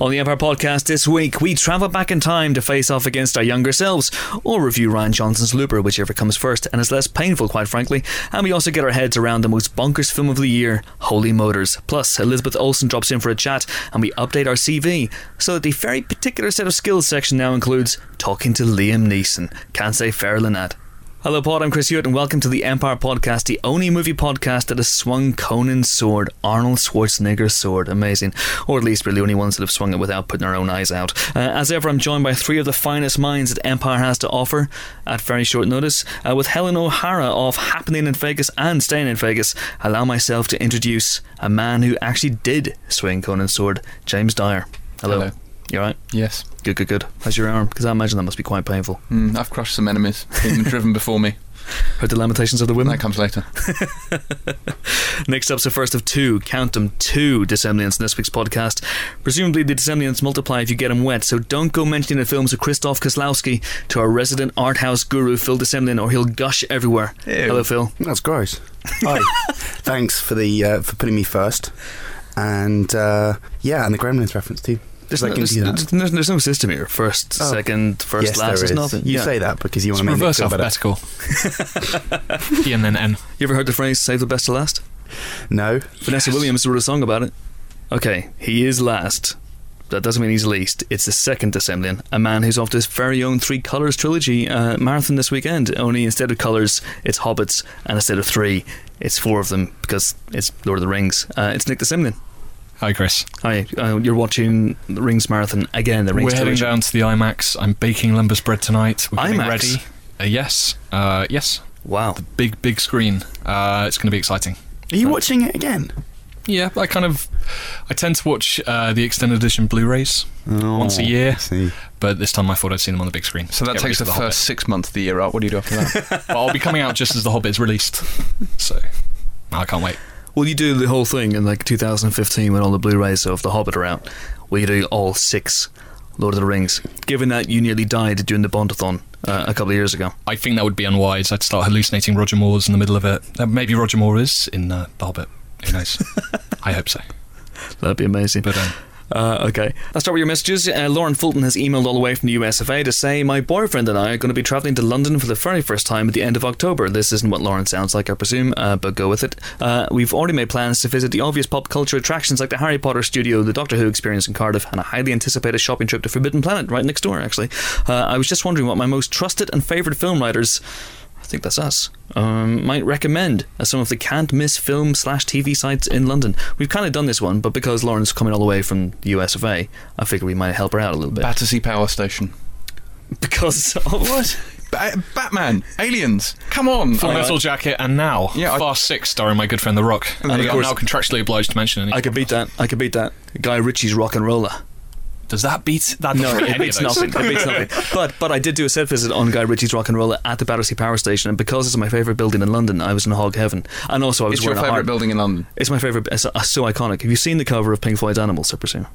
On the Empire podcast this week, we travel back in time to face off against our younger selves, or review Rian Johnson's Looper, whichever comes first, and is less painful, quite frankly. And we also get our heads around the most bonkers film of the year, Holy Motors. Plus, Elizabeth Olsen drops in for a chat, and we update our CV, so that the very particular set of skills section now includes talking to Liam Neeson. Can't say fairer than that. Hello, Pod. I'm Chris Hewitt, and welcome to the Empire Podcast, the only movie podcast that has swung Conan's sword, Arnold Schwarzenegger's sword. Amazing. Or at least we're the only ones that have swung it without putting our own eyes out. Uh, as ever, I'm joined by three of the finest minds that Empire has to offer at very short notice. Uh, with Helen O'Hara of Happening in Vegas and Staying in Vegas, allow myself to introduce a man who actually did swing Conan's sword, James Dyer. Hello. Hello. You alright? Yes. Good, good, good. How's your arm? Because I imagine that must be quite painful. Mm, I've crushed some enemies. Been driven before me. Heard the lamentations of the women? That comes later. Next up's the first of two, count them, two de Semlyens in this week's podcast. Presumably the de Semlyens multiply if you get them wet, so don't go mentioning the films of Krzysztof Kieślowski to our resident art house guru Phil de Semlyen or he'll gush everywhere. Ew. Hello Phil. That's gross. Hi. Thanks for the uh, for putting me first, and uh, yeah, and the Gremlins reference too. There's, Like no, in there's, there's- there's no system here. First, Oh. second, first, yes, last, there there's is. nothing. You Yeah. say that because you It's want to make reverse it feel better. alphabetical. E and then N. You ever heard the phrase save the best to last? No, Vanessa Williams wrote a song about it. Okay, he is last. That doesn't mean he's least. It's the second de Semlyen, a man who's off this very own Three Colours trilogy uh, marathon this weekend. Only instead of colours, it's hobbits, and instead of three, it's four of them because it's Lord of the Rings. Uh, it's Nick de Semlyen. Hi, Chris. Hi, uh, you're watching the Rings marathon again. The Rings We're heading trilogy. down to the IMAX. I'm baking lembas bread tonight. We're getting IMAX? ready. Uh, yes. Uh, yes. Wow. The big, big screen. Uh, it's going to be exciting. are you watching it again? Yeah, I kind of. I tend to watch uh, the extended edition Blu-rays, Oh, Once a year. I See, but this time I thought I'd seen them on the big screen. So that Get takes ready the for first six months of the year up. What do you do after that? Hobbit. But I'll be coming out just as the Hobbit is released. So I can't wait. Will you do the whole thing in like 2015 when all the Blu-rays of The Hobbit are out? Will you do all six Lord of the Rings? Given that you nearly died during the Bondathon uh, a couple of years ago. I think that would be unwise. I'd start hallucinating Roger Moore's in the middle of it. Uh, maybe Roger Moore is in uh, The Hobbit. Who knows? I hope so. That'd be amazing. But um, Uh, okay. Let's start with your messages. Uh, Lauren Fulton has emailed all the way from the US of A to say, My boyfriend and I are going to be travelling to London for the very first time at the end of October. This isn't what Lauren sounds like, I presume, uh, but go with it. Uh, we've already made plans to visit the obvious pop culture attractions like the Harry Potter studio, the Doctor Who experience in Cardiff, and a highly anticipated shopping trip to Forbidden Planet right next door, actually. Uh, I was just wondering what my most trusted and favourite film writers. I think that's us. Um, might recommend as some of the can't miss film slash TV sites in London. We've kind of done this one, but because Lauren's coming all the way from the US of A, I figure we might help her out a little bit. Battersea Power Station. because of What? Ba- Batman. Aliens. Come on. Full I- Metal Jacket, and now Yeah, I- Fast Six, starring my good friend The Rock. And And of I'm now contractually obliged to mention it. I could beat that. I could beat that. Guy Ritchie's RocknRolla. Does that beat that? No, it beats nothing. It beats nothing. But but I did do a set visit on Guy Ritchie's RocknRolla at the Battersea Power Station, and because it's my favourite building in London, I was in hog heaven. And also, I was It's your wearing a favourite heart. building in London. It's my favourite. It's uh, so iconic. Have you seen the cover of Pink Floyd's Animals? I presume.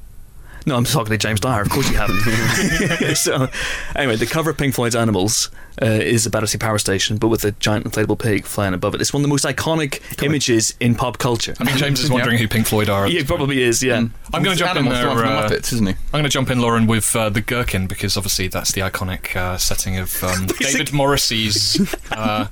No, I'm talking to James Dyer. Of course you haven't. so, anyway, the cover of Pink Floyd's Animals uh, is a Battersea Power Station, but with a giant inflatable pig flying above it. It's one of the most iconic images in pop culture. I mean, James is wondering who Pink Floyd are. Yeah, it probably is. Yeah. Mm. I'm going to jump in Animals, the there. one from the uh, Muppets, isn't he? I'm going to jump in, Lauren, with uh, the Gherkin because obviously that's the iconic uh, setting of um, David Morrissey's. Uh,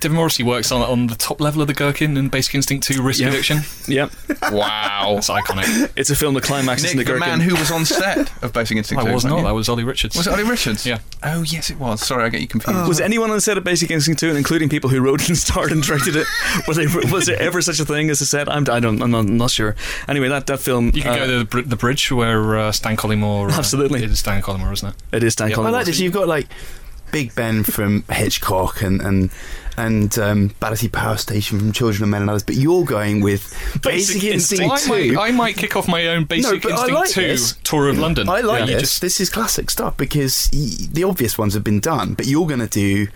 David Morrissey works on on the top level of the Gherkin in Basic Instinct 2 Risk Yeah. Addiction. Yep. Wow. That's iconic. It's a film that climaxes in Nick, the the Gherkin. man who was on set of Basic Instinct. I 2, was wasn't not. you? That was Ollie Richards. Was it Ollie Richards? Yeah. Oh yes, it was. Sorry, I get you confused. was anyone on set of Basic Instinct 2, including people who wrote and starred and directed it? Was there, was there ever such a thing as a set? I'm, I don't, I'm not, I'm not sure. Anyway, that, that film. You can uh, go to the, br- the bridge where uh, Stan Collymore. Uh, Absolutely. It is Stan Collymore, isn't it? It is Dan Yeah, I like this. You've got like Big Ben from Hitchcock and and and um, Battersea Power Station from Children of Men and others, but you're going with Basic Basic, Instinct Instinct, I might, Two. I might kick off my own Basic I Instinct like 2 this. tour of London. I like Yeah. This. just- This is classic stuff because y- the obvious ones have been done, but you're going to do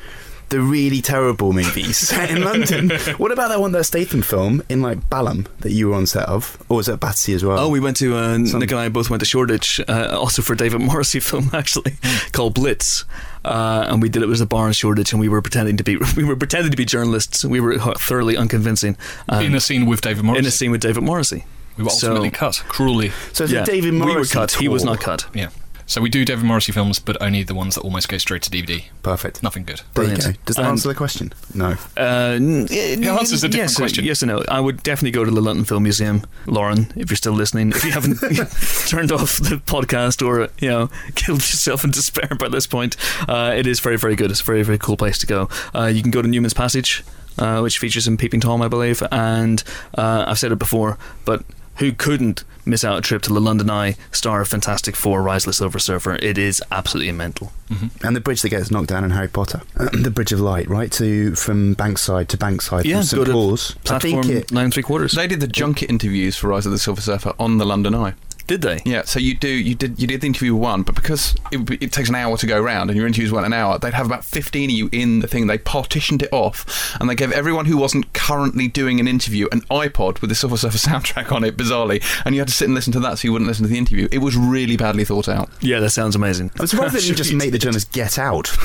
the really terrible movies set in London. What about that one, that Statham film in like Balham that you were on set of, or was it Battersea as well? Oh, we went to uh, Some- Nick and I both went to Shoreditch, uh, also for a David Morrissey film actually called Blitz, uh, and we did it was a bar in Shoreditch, and we were pretending to be we were pretending to be journalists. We were thoroughly unconvincing um, in a scene with David Morrissey. in a scene with David Morrissey. We were So- ultimately cut cruelly. So it's yeah, a David we Morrissey were cut. He was not cut. Yeah. So we do David Morrissey films, but only the ones that almost go straight to DVD. Perfect. Nothing good. There you Brilliant. go. Does that And- answer the question? No. Uh, n- It answers a different yes, question. Yes and no. I would definitely go to the London Film Museum, Lauren, if you're still listening. If you haven't turned off the podcast or you know killed yourself in despair by this point, uh, it is very very good. It's a very very cool place to go. Uh, you can go to Newman's Passage, uh, which features some Peeping Tom, I believe, and uh, I've said it before, but. Who couldn't miss out a trip to the London Eye, star of Fantastic Four, Rise of the Silver Surfer? It is absolutely mental. Mm-hmm. And the bridge that gets knocked down in Harry Potter, the Bridge of Light, right to from Bankside to Bankside Yeah, from St go to Paul's. I Platform think it. nine and three quarters. They did the junket interviews for Rise of the Silver Surfer on the London Eye. Did they? Yeah, so you do you did you did the interview one, but because it, it takes an hour to go round and your interviews went an hour, they'd have about fifteen of you in the thing. They partitioned it off and they gave everyone who wasn't currently doing an interview an iPod with the Silver Surfer soundtrack on it, bizarrely, and you had to sit and listen to that so you wouldn't listen to the interview. It was really badly thought out. Yeah, that sounds amazing. I'm surprised they didn't just Should we- make the journalists get out.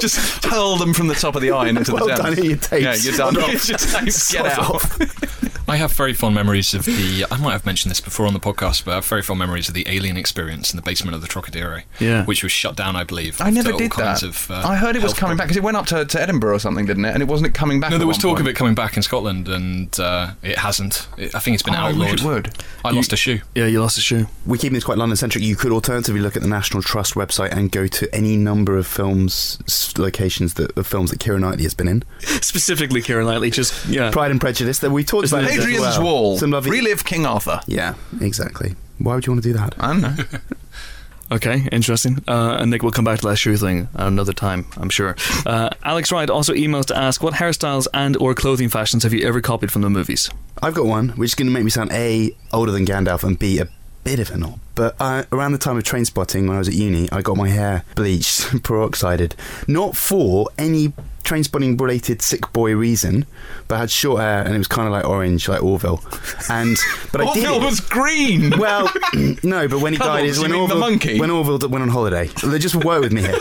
Just hurl them from the top of the eye and into Well the done, your tapes. Yeah, you're done. Off. It's just like, Sod get out. I have very fond memories of the. I might have mentioned this before on the podcast, but I have very fond memories of the Alien experience in the basement of the Trocadero. Yeah. Which was shut down, I believe. I never did that. Of, uh, I heard it was health coming back because it went up to, to Edinburgh or something, didn't it? And it wasn't coming back. No, there was talk point. of it coming back in Scotland, and uh, it hasn't. It, I think it's been Oh, I wish it would. I lost a shoe. Yeah, you lost a shoe. We're keeping this quite London centric. You could alternatively look at the National Trust website and go to any number of films locations that of films that Keira Knightley has been in. Specifically, Kieran Knightley. Just yeah. Pride and Prejudice that we talked about. it as Hadrian's well. Wall. Some lovely. Relive King Arthur. Yeah, exactly. Why would you want to do that? I don't know. Okay, interesting. Uh, and Nick, we'll come back to that shoe thing another time, I'm sure. Uh, Alex Wright also emails to ask, what hairstyles and or clothing fashions have you ever copied from the movies? I've got one, which is going to make me sound A, older than Gandalf, and B, a bit of a knob. But uh, around the time of Trainspotting, when I was at uni, I got my hair bleached, peroxided. Not for any Trainspotting related sick boy reason, but I had short hair and it was kind of like orange, like Orville. And but I did Orville it. was green. Well, no, but when he died is when Orville, monkey? when Orville went on holiday. They just work with me here.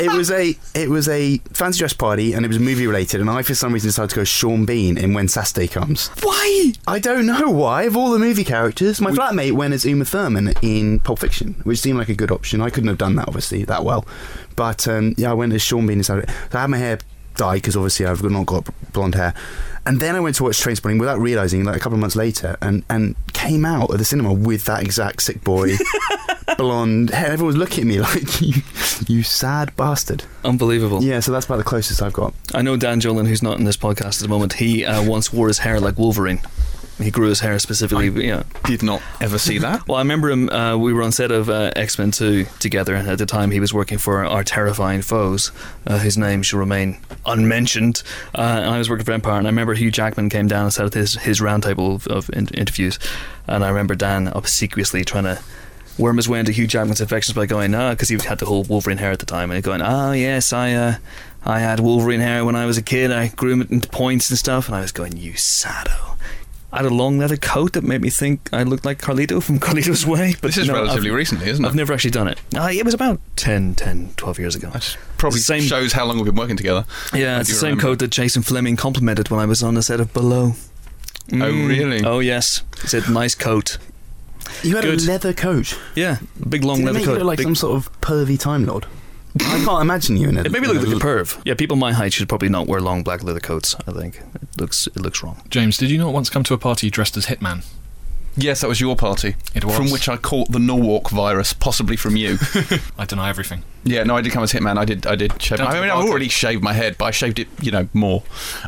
It was a it was a fancy dress party and it was movie related and I for some reason decided to go Sean Bean in When Saturday Comes. Why? I don't know why. Of all the movie characters, my flatmate went as Uma Thurman in Pulp Fiction, which seemed like a good option. I couldn't have done that obviously that well, but um, yeah, I went as Sean Bean. So I had my hair dyed because obviously I've not got blonde hair, and then I went to watch Trainspotting without realizing, like a couple of months later, and and came out of the cinema with that exact sick boy. blonde hair. Everyone was looking at me like you, you sad bastard. Unbelievable. Yeah, so that's about the closest I've got. I know Dan Jolin, who's not in this podcast at the moment, he uh, once wore his hair like Wolverine. He grew his hair specifically. yeah. Did not ever see that. Well, I remember him. Uh, we were on set of uh, X Men Two together. and At the time, he was working for our terrifying foes, uh, whose name shall remain unmentioned. Uh, and I was working for Empire, and I remember Hugh Jackman came down and sat at his his roundtable of, of in- interviews, and I remember Dan obsequiously trying to. Worm his way into Hugh Jackman's affections by going, ah, because he had the whole Wolverine hair at the time, and going, ah, yes, I, uh, I had Wolverine hair when I was a kid. I grew it into points and stuff, and I was going, you sado. I had a long leather coat that made me think I looked like Carlito from Carlito's Way. But This is no, relatively I've, recently, isn't it? I've never actually done it. Uh, it was about 10, 10, 12 years ago. That probably Same- shows how long we've been working together. Yeah, it's the do same remember. coat that Jason Flemyng complimented when I was on the set of Below. Oh, really? Oh, yes. He said, nice coat. You had Good. a leather coat. Yeah, big long Did it leather make coat. you look like Big- some sort of pervy time lord? I can't imagine you in it. it made me look like a perv. Yeah, people my height should probably not wear long black leather coats. I think it looks it looks wrong. James, did you not once come to a party dressed as Hitman? Yes, that was your party. It was. From which I caught the Norwalk virus, possibly from you. I deny everything. yeah, no, I did come as Hitman. I did. I did shave. Down I mean, I've already shaved my head, but I shaved it, you know, more.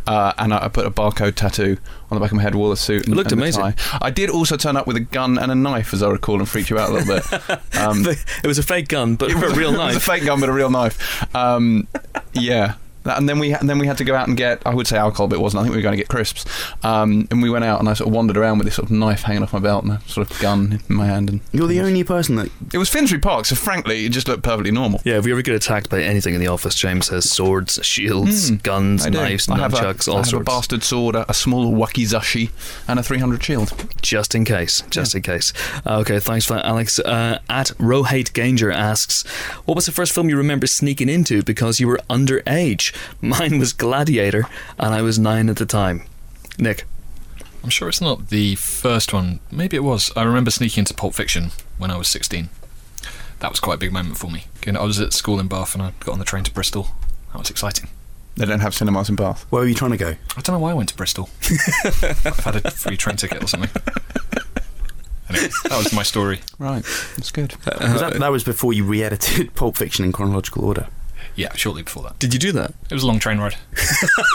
Uh, and I, I put a barcode tattoo on the back of my head, wore the suit. And, It looked and amazing. I did also turn up with a gun and a knife, as I recall, and freaked you out a little bit. Um, it was a fake gun, but a real It was a fake gun, but a real knife. Um, yeah. That- And then we and then we had to go out and get I would say alcohol, but it wasn't. I think we were going to get crisps. Um, and we went out and I sort of wandered around with this sort of knife hanging off my belt and a sort of gun in my hand. And You're the only person that it was Finsbury Park, so frankly, it just looked perfectly normal. Yeah, if we ever get attacked by anything in the office, James has swords, shields, Hmm. guns, I do. knives, I have a- nunchucks, I all have a bastard sword, a, a small wakizashi, and a 300 shield. just in case. Just in case. Uh, okay, thanks for that, Alex. Uh, at Rohate Ganger asks, "What was the first film you remember sneaking into because you were underage?" Mine was Gladiator, and I was nine at the time. Nick, I'm sure it's not the first one. Maybe it was. I remember sneaking into Pulp Fiction when I was 16. That was quite a big moment for me. I was at school in Bath and I got on the train to Bristol. That was exciting. They don't have cinemas in Bath. Where were you trying to go? I don't know why I went to Bristol. I've had a free train ticket or something. Anyway, that was my story. Right, that's good. Was that, that was before you re-edited Pulp Fiction in chronological order. Yeah, shortly before that. Did you do that? It was a long train ride.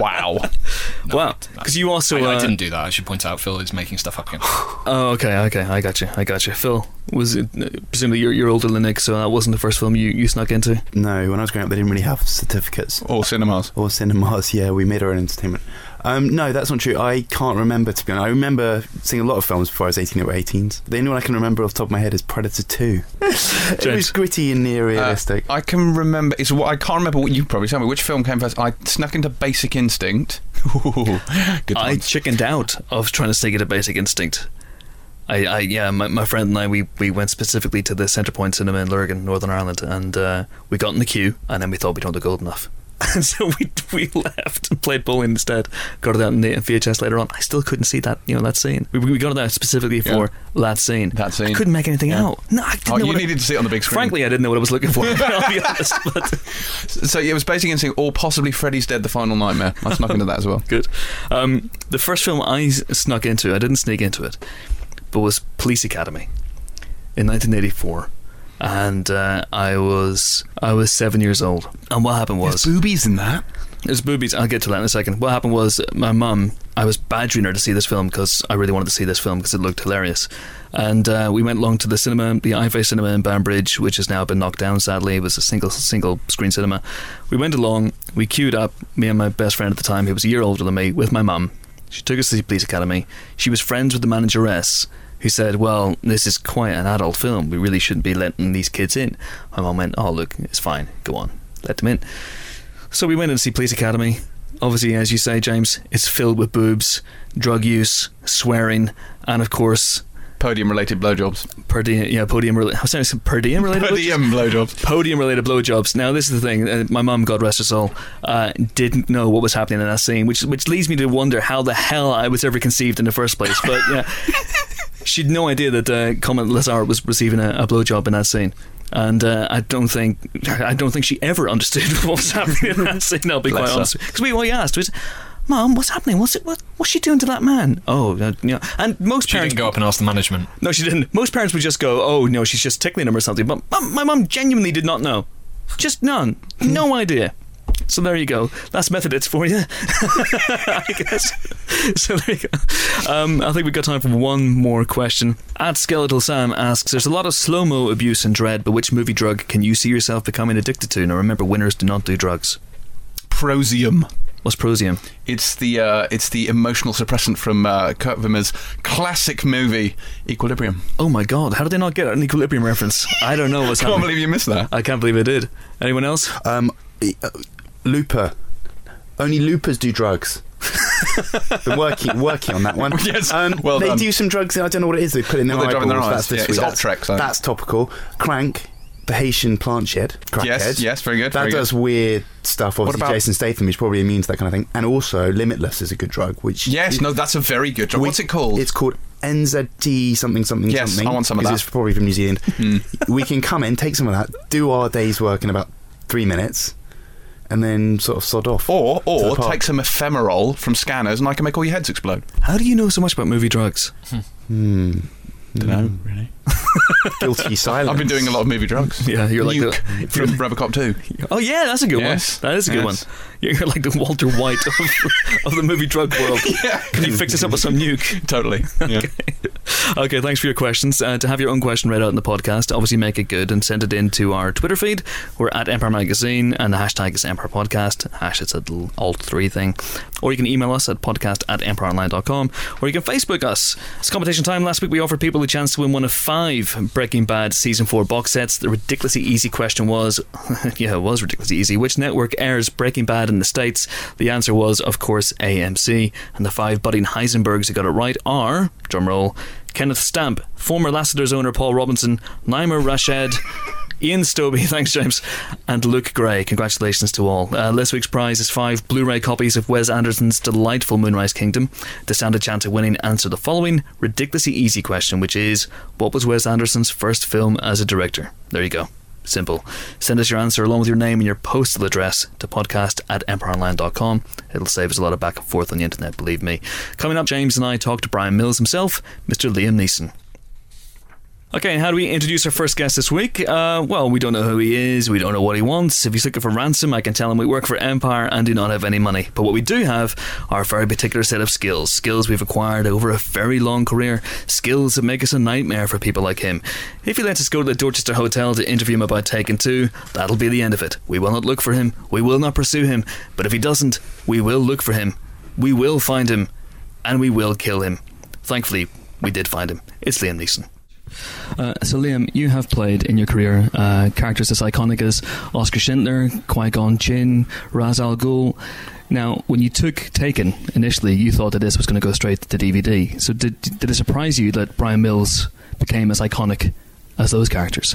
wow. wow. Because you also. I, I uh, didn't do that. I should point out Phil is making stuff up again. Oh, okay, okay. I got you. I got you. Phil, was it, uh, presumably you're, you're older than Nick, so that wasn't the first film you, you snuck into? No, when I was growing up, they didn't really have certificates Or cinemas. or cinemas. Yeah, we made our own entertainment. Um, no, that's not true. I can't remember to be honest. I remember seeing a lot of films before I was 18 or 18s. The only one I can remember off the top of my head is Predator 2. it was gritty and near realistic. I can remember. It's what I can't remember. What you probably tell me which film came first. I snuck into Basic Instinct. Ooh, good I one. chickened out of trying to sneak into Basic Instinct. I, I yeah, my, my friend and I, we, we went specifically to the Centrepoint Cinema in Lurgan, Northern Ireland, and uh, we got in the queue, and then we thought we don't look old enough. And so we we left and played bowling instead. Got it out in the VHS later on. I still couldn't see that you know that scene. We, we got it out specifically for that scene. That scene. I couldn't make anything Yeah. out. No, I didn't Oh, know you what I- needed to see it on the big screen. Frankly, I didn't know what I was looking for. I'll be honest. But so it was Basic Instinct, or possibly Freddy's Dead: The Final Nightmare. I snuck into that as well. good. Um, the first film I snuck into, I didn't sneak into it, but was Police Academy in 1984, and uh, I was I was seven years old. And what happened was boobies in that. there's boobies. I'll get to that in a second. What happened was my mum. I was badgering her to see this film because I really wanted to see this film because it looked hilarious. And uh, we went along to the cinema, the iFay cinema in Banbridge, which has now been knocked down. Sadly, it was a single single screen cinema. We went along. We queued up. Me and my best friend at the time, who was a year older than me, with my mum. She took us to the Police Academy. She was friends with the manageress, who said, "Well, this is quite an adult film. We really shouldn't be letting these kids in." My mum went, "Oh, look, it's fine. Go on, let them in." So we went in to see Police Academy. Obviously, as you say, James, it's filled with boobs, drug use, swearing, and of course, Podium-related blowjobs. per diem, yeah, podium related. I was saying per diem related. Podium blowjobs. Podium related blowjobs. Now, this is the thing. Uh, my mum, God rest her soul, uh, didn't know what was happening in that scene, which which leads me to wonder how the hell I was ever conceived in the first place. But yeah, she'd no idea that uh, Commandant Lassard was receiving a, a blowjob in that scene. And uh, I don't think I don't think she ever understood what was happening in that scene. I'll be Bless quite her. honest. Because we we asked was, "Mom, what's happening? What's it? What, what's she doing to that man?" Oh, uh, you know. And most She parents didn't go up and ask the management. no, she didn't. Most parents would just go, "Oh no, she's just tickling him or something." But mum, my mum genuinely did not know, just none, no idea. So there you go. That's Methodist for you, I guess. So there you go. Um, I think we've got time for one more question. At Skeletal Sam asks, "There's a lot of slow mo abuse and dread, but which movie drug can you see yourself becoming addicted to?" Now remember, winners do not do drugs. Prozium. What's Prozium? It's the uh, it's the emotional suppressant from uh, Kurt Wimmer's classic movie Equilibrium. Oh my God! How did they not get an equilibrium reference? I don't know what's happening. I Can't happening. believe you missed that. I can't believe I did. Anyone else? Um, uh, Looper. Only loopers do drugs. Been working working on that one. Yes, Um, well they done. do some drugs. I don't know what it is. They put in their Well, eyeballs. their That's eyes. this Yeah, week. it's that's, Optrex, that's topical. Crank, the Haitian plant shed. Yes, Crackhead. yes, very good. That very does good. weird stuff. Obviously, about- Jason Statham is probably immune to that kind of thing. And also, Limitless is a good drug. Which Yes, it- no, that's a very good drug. What's it called? It's called NZT something something Yes, something. I want some of that. It's probably from New Zealand. Hmm. we can come in, take some of that, do our day's work in about three minutes, and then sort of sod off. Or or take some ephemerol from scanners and I can make all your heads explode. How do you know so much about movie drugs? Hmm. Don't know, really. Guilty silence. I've been doing a lot of movie drugs. Yeah, you're like Nuke the. from Robocop 2. Oh yeah, that's a good Yes, one. That is a good yes. one. You're like the Walter White of, of the movie drug world. Yeah. Can you fix us up with some nuke? Totally. Yeah. Okay, thanks for your questions. Uh, to have your own question read out in the podcast, obviously make it good and send it in to our Twitter feed. We're at Empire Magazine and the hashtag is Empire Podcast. Hash it's a little alt three thing. Or you can email us at podcast at empireonline.com or you can Facebook us. It's competition time. Last week we offered people a chance to win one of five Breaking Bad season four box sets. The ridiculously easy question was yeah, it was ridiculously easy. Which network airs Breaking Bad in the States? The answer was, of course, AMC. And the five budding Heisenbergs who got it right are, drumroll, Kenneth Stamp, former Lassiter's owner Paul Robinson, Naima Rashid, Ian Stobie, thanks James, and Luke Gray. Congratulations to all. Uh, this week's prize is five Blu-ray copies of Wes Anderson's delightful Moonrise Kingdom. To stand a chance of winning, answer the following ridiculously easy question, which is, what was Wes Anderson's first film as a director? There you go. Simple. Send us your answer along with your name and your postal address to podcast at empireonline.com. It'll save us a lot of back and forth on the internet, believe me. Coming up, James and I talk to Bryan Mills himself, Mr. Liam Neeson. Okay, how do we introduce our first guest this week? Uh, well, we don't know who he is, we don't know what he wants. If he's looking for ransom, I can tell him we work for Empire and do not have any money. But what we do have are a very particular set of skills. Skills we've acquired over a very long career. Skills that make us a nightmare for people like him. If he lets us go to the Dorchester Hotel to interview him about Taken 2, that'll be the end of it. We will not look for him, we will not pursue him. But if he doesn't, we will look for him. We will find him, and we will kill him. Thankfully, we did find him. It's Liam Neeson. Uh, so, Liam, you have played in your career uh, characters as iconic as Oskar Schindler, Qui Gon Jinn, Ra's al Ghul. Now, when you took Taken initially, you thought that this was going to go straight to DVD. So, did did it surprise you that Bryan Mills became as iconic as those characters?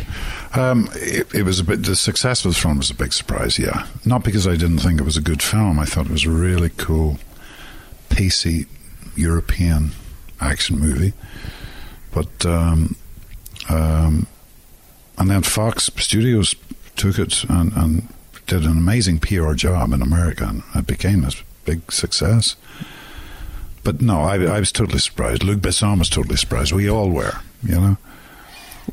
Um, it, it, was a bit. The success of the film was a big surprise. Yeah, not because I didn't think it was a good film. I thought it was a really cool, pacey European action movie. But um, um, and then Fox Studios took it and, and, did an amazing PR job in America, and it became a big success. But no, I, I was totally surprised. Luc Besson was totally surprised. We all were, you know.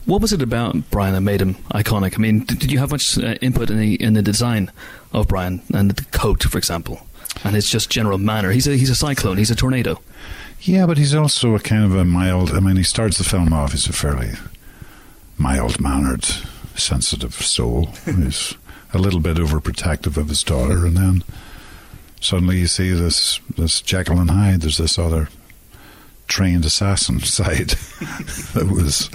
What was it about Bryan that made him iconic? I mean, did you have much uh, input in the in the design of Bryan and the coat, for example, and his just general manner? He's a he's a cyclone. He's a tornado. Yeah, but he's also a kind of a mild. I mean, he starts the film off. He's a fairly mild mannered, sensitive soul. He's a little bit overprotective of his daughter, and then suddenly you see this this Jekyll and Hyde. There's this other trained assassin side that was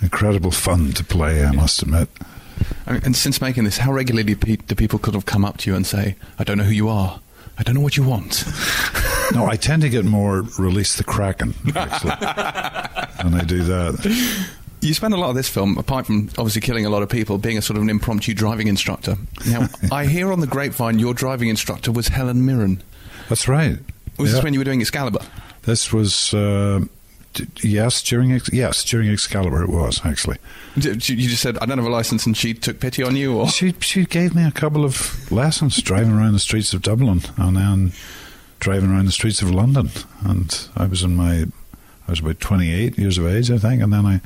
incredible fun to play. I must admit. And since making this, how regularly do people kind of come up to you and say, "I don't know who you are. I don't know what you want." no, I tend to get more release the Kraken actually, when I do that. You spend a lot of this film, apart from obviously killing a lot of people, being a sort of an impromptu driving instructor. Now, I hear on the grapevine your driving instructor was Helen Mirren. That's right. Was yeah. this when you were doing Excalibur? This was. Uh, d- yes, during yes during Excalibur it was actually. you just said I don't have a license, and she took pity on you, or she she gave me a couple of lessons driving around the streets of Dublin, and then driving around the streets of London. And I was in my I was about twenty eight years of age, I think, and then I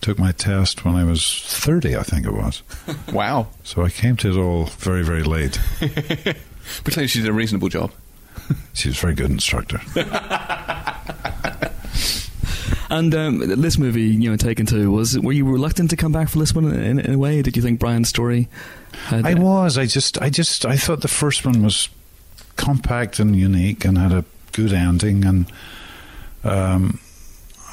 took my test when I was 30, I think it was. wow. So I came to it all very, very late. but clearly she did a reasonable job. she was a very good instructor. and um, this movie, you know, Taken Two, was were you reluctant to come back for this one in, in a way? Did you think Bryan's story? Had, I was. I just, I just, I thought the first one was compact and unique and had a good ending and. Um,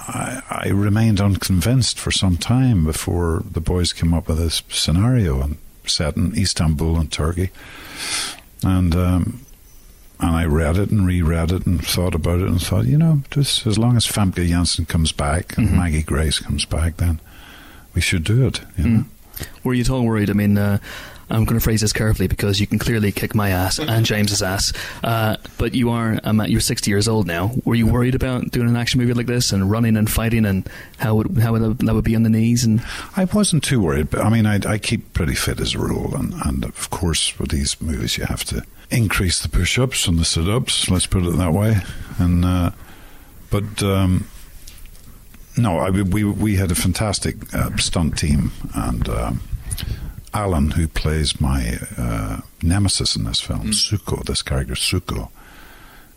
I, I, remained unconvinced for some time before the boys came up with this scenario and set in Istanbul in Turkey, and um, and I read it and reread it and thought about it and thought, you know, just as long as Famke Janssen comes back and mm-hmm. Maggie Grace comes back, then we should do it. You know? Mm. Were you at all worried? I mean, uh, I'm going to phrase this carefully because you can clearly kick my ass and James's ass. Uh, but you are um, you're 60 years old now. Were you worried about doing an action movie like this and running and fighting and how would how would that would be on the knees? And I wasn't too worried. But I mean, I, I keep pretty fit as a rule, and, and of course with these movies you have to increase the push-ups and the sit-ups. Let's put it that way. And uh, but. Um, no, I, we we had a fantastic uh, stunt team, and um, Alan, who plays my uh, nemesis in this film, mm. Suko, this character Suko,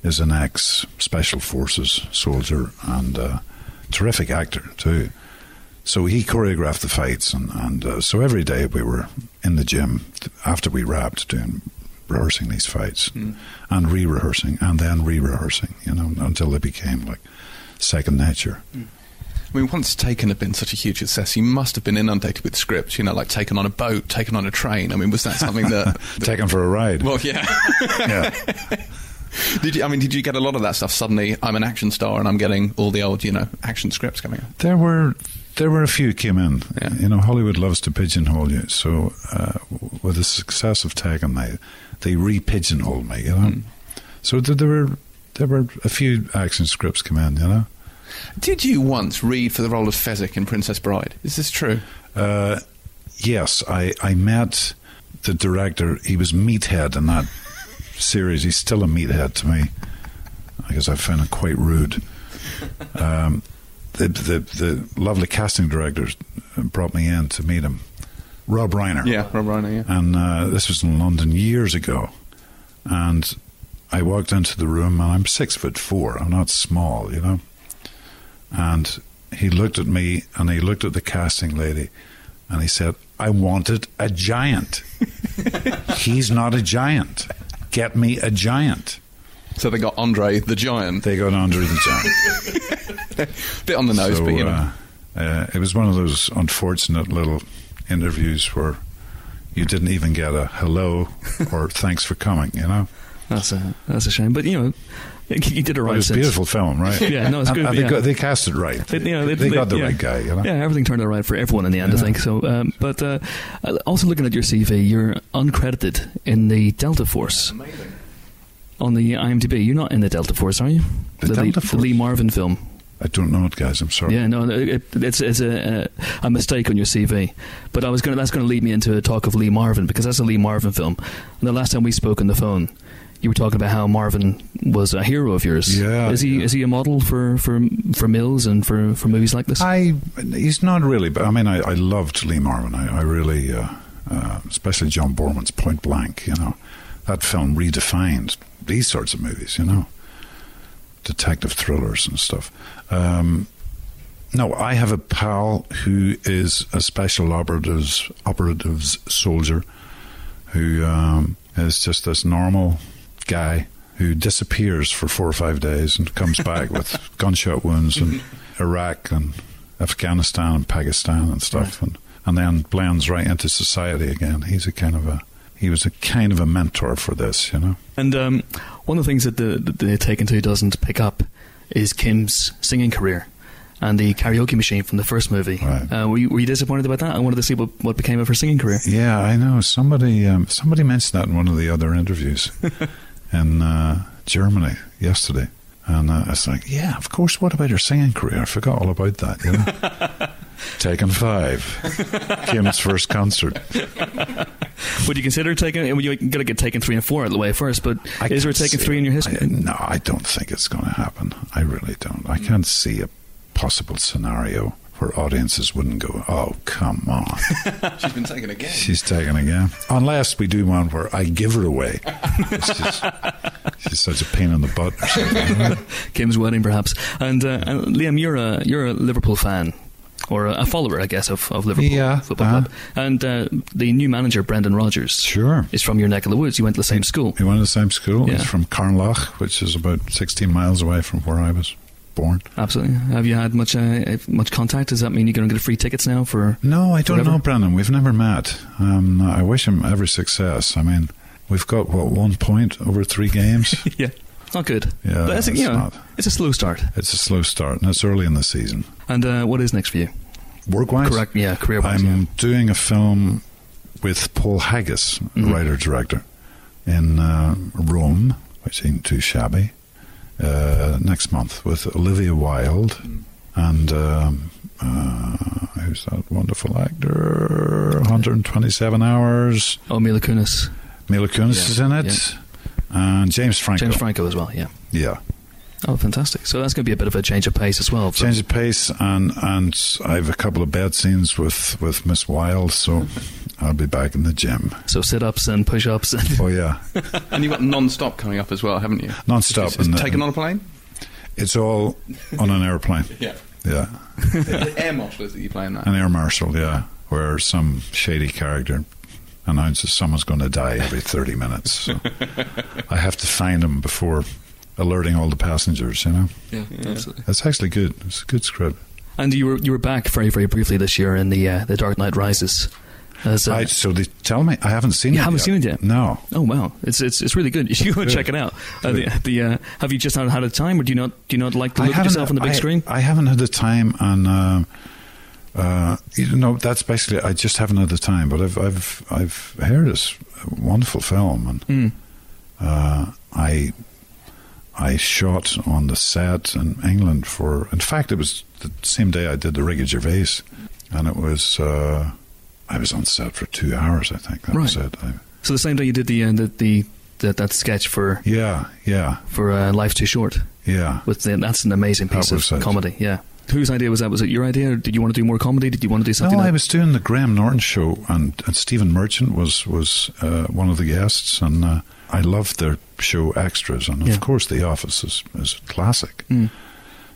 is an ex special forces soldier and a terrific actor too. So he choreographed the fights, and, and uh, so every day we were in the gym after we wrapped doing rehearsing these fights mm. and re-rehearsing and then re-rehearsing, you know, until they became like second nature. Mm. I mean, once Taken had been such a huge success, you must have been inundated with scripts. You know, like Taken on a boat, Taken on a train. I mean, was that something that, that taken for a ride? Well, yeah, yeah. Did you? I mean, did you get a lot of that stuff? Suddenly, I'm an action star, and I'm getting all the old, you know, action scripts coming out. There were there were a few came in. Yeah. You know, Hollywood loves to pigeonhole you. So uh, with the success of Taken, they they re-pigeonholed me. You know, so th- there were there were a few action scripts come in. You know, Did you once read for the role of Fezzik in Princess Bride? Is this true? uh, yes, I I met the director. He was meathead in that series. He's still a meathead to me I guess I found it quite rude. Um, the, the the lovely casting director brought me in to meet him, Rob Reiner. Yeah, Rob Reiner. Yeah. and uh, this was in London years ago. And I walked into the room, and I'm six foot four. I'm not small, you know. And he looked at me, and he looked at the casting lady, and he said, "I wanted a giant. He's not a giant. Get me a giant." So they got Andre the Giant. They got Andre the giant. Bit on the nose, So, but you know. uh, uh, it was one of those unfortunate little interviews where you didn't even get a hello or thanks for coming, you know. That's a that's a shame. But you know, you did it But right. it's a beautiful film, right? Yeah, no, it's good, and they, yeah. got, they cast it right. They, you know, they, They got the yeah. right guy, you know. Yeah, everything turned out right for everyone in the end, I think. So, um, but uh, also looking at your CV, you're uncredited in the Delta Force Amazing. on the IMDb. You're not in the Delta Force, are you? The Lee, Delta the Force? Lee Marvin film. I don't know it, guys. I'm sorry. Yeah, no, it, it's it's a, a a mistake on your CV. But I was going that's going to lead me into a talk of Lee Marvin because that's a Lee Marvin film. And the last time we spoke on the phone, you were talking about how Marvin was a hero of yours. Yeah, is he yeah. is he a model for for for Mills and for for movies like this? I he's not really, but I mean, I, I loved Lee Marvin. I, I really, uh, uh, especially John Boorman's Point Blank. You know, that film redefined these sorts of movies. You know, detective thrillers and stuff. Um, no, I have a pal who is a special operatives operatives soldier who um, is just this normal guy who disappears for four or five days and comes back with gunshot wounds in Iraq and Afghanistan and Pakistan and stuff, and and then blends right into society again. He's a kind of a he was a kind of a mentor for this, you know. And um, one of the things that the, the, the Taken Two doesn't pick up is Kim's singing career and the karaoke machine from the first movie. Right. Uh, were, you, were you disappointed about that? I wanted to see what, what became of her singing career. Yeah, I know. Somebody um, somebody mentioned that in one of the other interviews in uh, Germany yesterday. And uh, I was like, yeah, of course. What about your singing career? I forgot all about that, you know. Taken five, Kim's first concert. Would you consider taking? Well, you got to get Taken three and four out of the way first. But I is there a can't Taken see three in your history? I, no, I don't think it's going to happen. I really don't. I can't see a possible scenario where audiences wouldn't go, "Oh, come on, She's been taken again. she's taken again." Unless we do one where I give her away. It's just, she's such a pain in the butt. Or something. Kim's wedding, perhaps. And, uh, and Liam, you're a you're a Liverpool fan. Or a, a follower, I guess, of, of Liverpool Yeah, Football uh-huh. Club. And uh, the new manager, Brendan Rodgers, Sure. is from your neck of the woods. You went to the same school. We went to the same school. Yeah. He's from Carnlough, which is about 16 miles away from where I was born. Absolutely. Have you had much uh, much contact? Does that mean you're going to get free tickets now for? No, I don't Forever? know, Brandon. We've never met. Um, I wish him every success. I mean, we've got, what, one point over three games? yeah, It's not good. Yeah, but it's, a- it's you know, not. it's a slow start. It's a slow start, and it's early in the season. And uh, what is next for you? Work wise? Correct. Yeah, career wise. I'm doing a film with Paul Haggis, Mhm. writer director, in uh, Rome, which ain't too shabby, uh, next month with Olivia Wilde and um, uh, who's that wonderful actor? 127 Hours. Oh, Mila Kunis, Mila Kunis Yeah, is in it, and James Franco. James Franco as well. Yeah. Yeah, Oh, fantastic. So that's going to be a bit of a change of pace as well. for- change of pace, and and I have a couple of bed scenes with with Miss Wilde, so I'll be back in the gym. So sit ups and push ups. And Oh yeah, And you've got non-stop coming up as well, haven't you? non-stop. Is, is taken uh, on a plane? It's all on an airplane. Yeah. Yeah, the air marshal is that you play in that? an air marshal. Yeah, where some shady character announces someone's going to die every thirty minutes. So I have to find him before alerting all the passengers. You know, yeah, absolutely. it's actually good. It's a good script. And you were you were back very very briefly this year in the uh, the Dark Knight Rises. As, uh, I, so they tell me I haven't seen You it. haven't yet. seen it yet? No. Oh wow, it's it's it's really good. You should go and check it out. Uh, the, the uh, have you just not had a time, or do you not do you not like to look at yourself on the big I- screen? I haven't had the time, and um uh, you know that's basically I just haven't had the time. But I've I've I've heard it's a wonderful film, and Mm. uh, I I shot on the set in England for. In fact, it was the same day I did the Ricky Gervais, and it was uh, I was on set for two hours. I think that was it. I, So the same day you did the uh, the, the that, that sketch for yeah, yeah, for uh, Life's Too Short. yeah. With the, that's an amazing piece of comedy. Yeah. Whose idea was that? Was it your idea, did you want to do more comedy? Did you want to do something? No, I was doing the Graham Norton show, and, and Stephen Merchant was was uh, one of the guests, and uh, I loved their show extras, and Yeah. of course, The Office is, is a classic. Mm.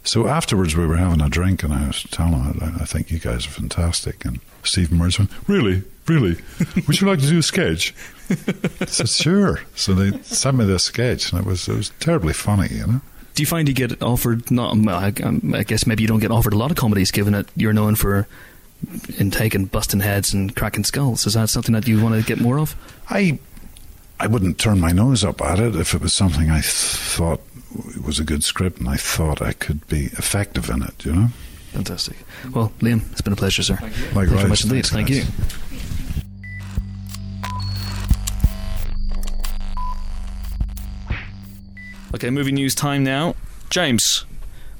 So afterwards, we were having a drink, and I was telling him, I, I think you guys are fantastic. And Stephen Merchant, really, really, would you like to do a sketch? I said, sure. So they sent me this sketch, and it was it was terribly funny, you know. Do you find you get offered? Not, I, um, I guess maybe you don't get offered a lot of comedies, given that you're known for in taking busting heads and cracking skulls. Is that something that you want to get more of? I I wouldn't turn my nose up at it if it was something I th- thought was a good script and I thought I could be effective in it, you know? Fantastic. Well, Liam, it's been a pleasure, sir. Thank you very much indeed. Thanks, Thank you. Okay, movie news time now. James,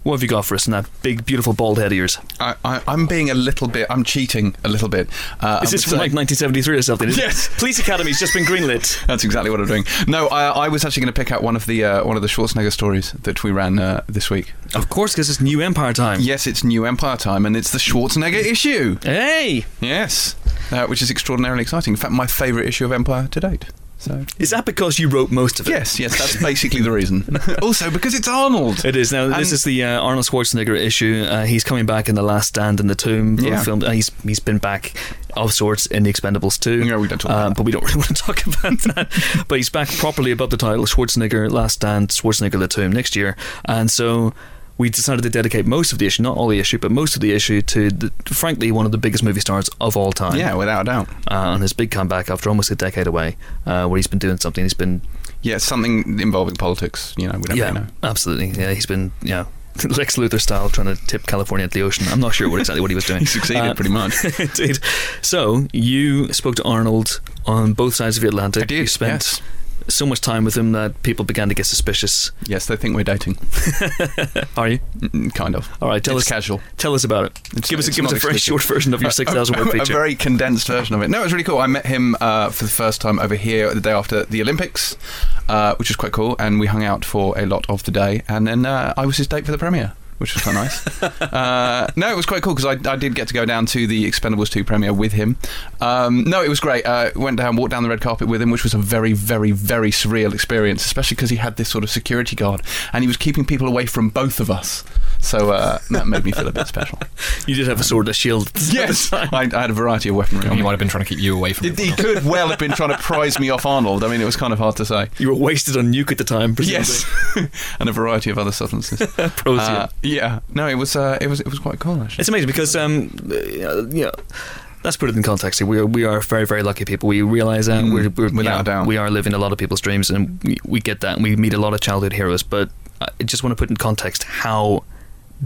what have you got for us in that big, beautiful bald head of yours? I, I, I'm being a little bit. I'm cheating a little bit. Uh, Is this from like 1973 or something? Is Yes. Police Academy's just been greenlit. That's exactly what I'm doing. No, I, I was actually going to pick out one of the uh, one of the Schwarzenegger stories that we ran uh, this week. Of course, because it's New Empire time. Yes, it's New Empire time, and it's the Schwarzenegger issue. Hey! Yes, uh, which is extraordinarily exciting. In fact, my favourite issue of Empire to date. So Is that because you wrote most of it? yes, yes, that's basically the reason. also, because it's Arnold. It is now. this is the uh, Arnold Schwarzenegger issue. Uh, he's coming back in the Last Stand in the Tomb Yeah. film. Uh, he's he's been back of sorts in the Expendables too. No, we don't talk about uh, that. But we don't really want to talk about that. but he's back properly above the title Schwarzenegger Last Stand, Schwarzenegger the Tomb next year, and so. We decided to dedicate most of the issue, not all the issue, but most of the issue to, the, frankly, one of the biggest movie stars of all time. Yeah, without a doubt. Uh, on his big comeback after almost a decade away, uh, where he's been doing something. He's been Yeah, something involving politics. You know, we don't yeah, really know. absolutely. Yeah, he's been yeah. Lex Luthor style, trying to tip California into the ocean. I'm not sure what exactly what he was doing. He succeeded Uh, pretty much. Indeed. So you spoke to Arnold on both sides of the Atlantic. I did, You spent yes. So much time with him that people began to get suspicious. Yes, they think we're dating. Are you? Mm, kind of. All right, tell it's us. casual. Tell us about it. It's- give us a, give us a very short version of your six thousand word a, feature. A very condensed version of it. No, it was really cool. I met him uh, for the first time over here the day after the Olympics, uh, which was quite cool, and we hung out for a lot of the day, and then uh, I was his date for the premiere. Which was quite nice. uh, no, it was quite cool because I, I did get to go down to the Expendables 2 premiere with him. Um, no, it was great. Uh, went down, walked down the red carpet with him, which was a very, very, very surreal experience, especially because he had this sort of security guard and he was keeping people away from both of us. So uh, that made me feel a bit special. you did have a sword, and a shield. Yes, I, I had a variety of weaponry on He me. might have been trying to keep you away from He he could well have been trying to prize me off Arnold. I mean, it was kind of hard to say. You were wasted on nuke at the time. Presumably. Yes, and a variety of other substances. Prozium. Uh, yeah, no, it was uh, it was it was quite cool actually. It's amazing because, um, uh, yeah. Let's put it in context here. We are, we are very, very lucky people. We realize that Mm, we're, we're without you know, a doubt. we are living a lot of people's dreams, and we, we get that, and we meet a lot of childhood heroes. But I just want to put in context how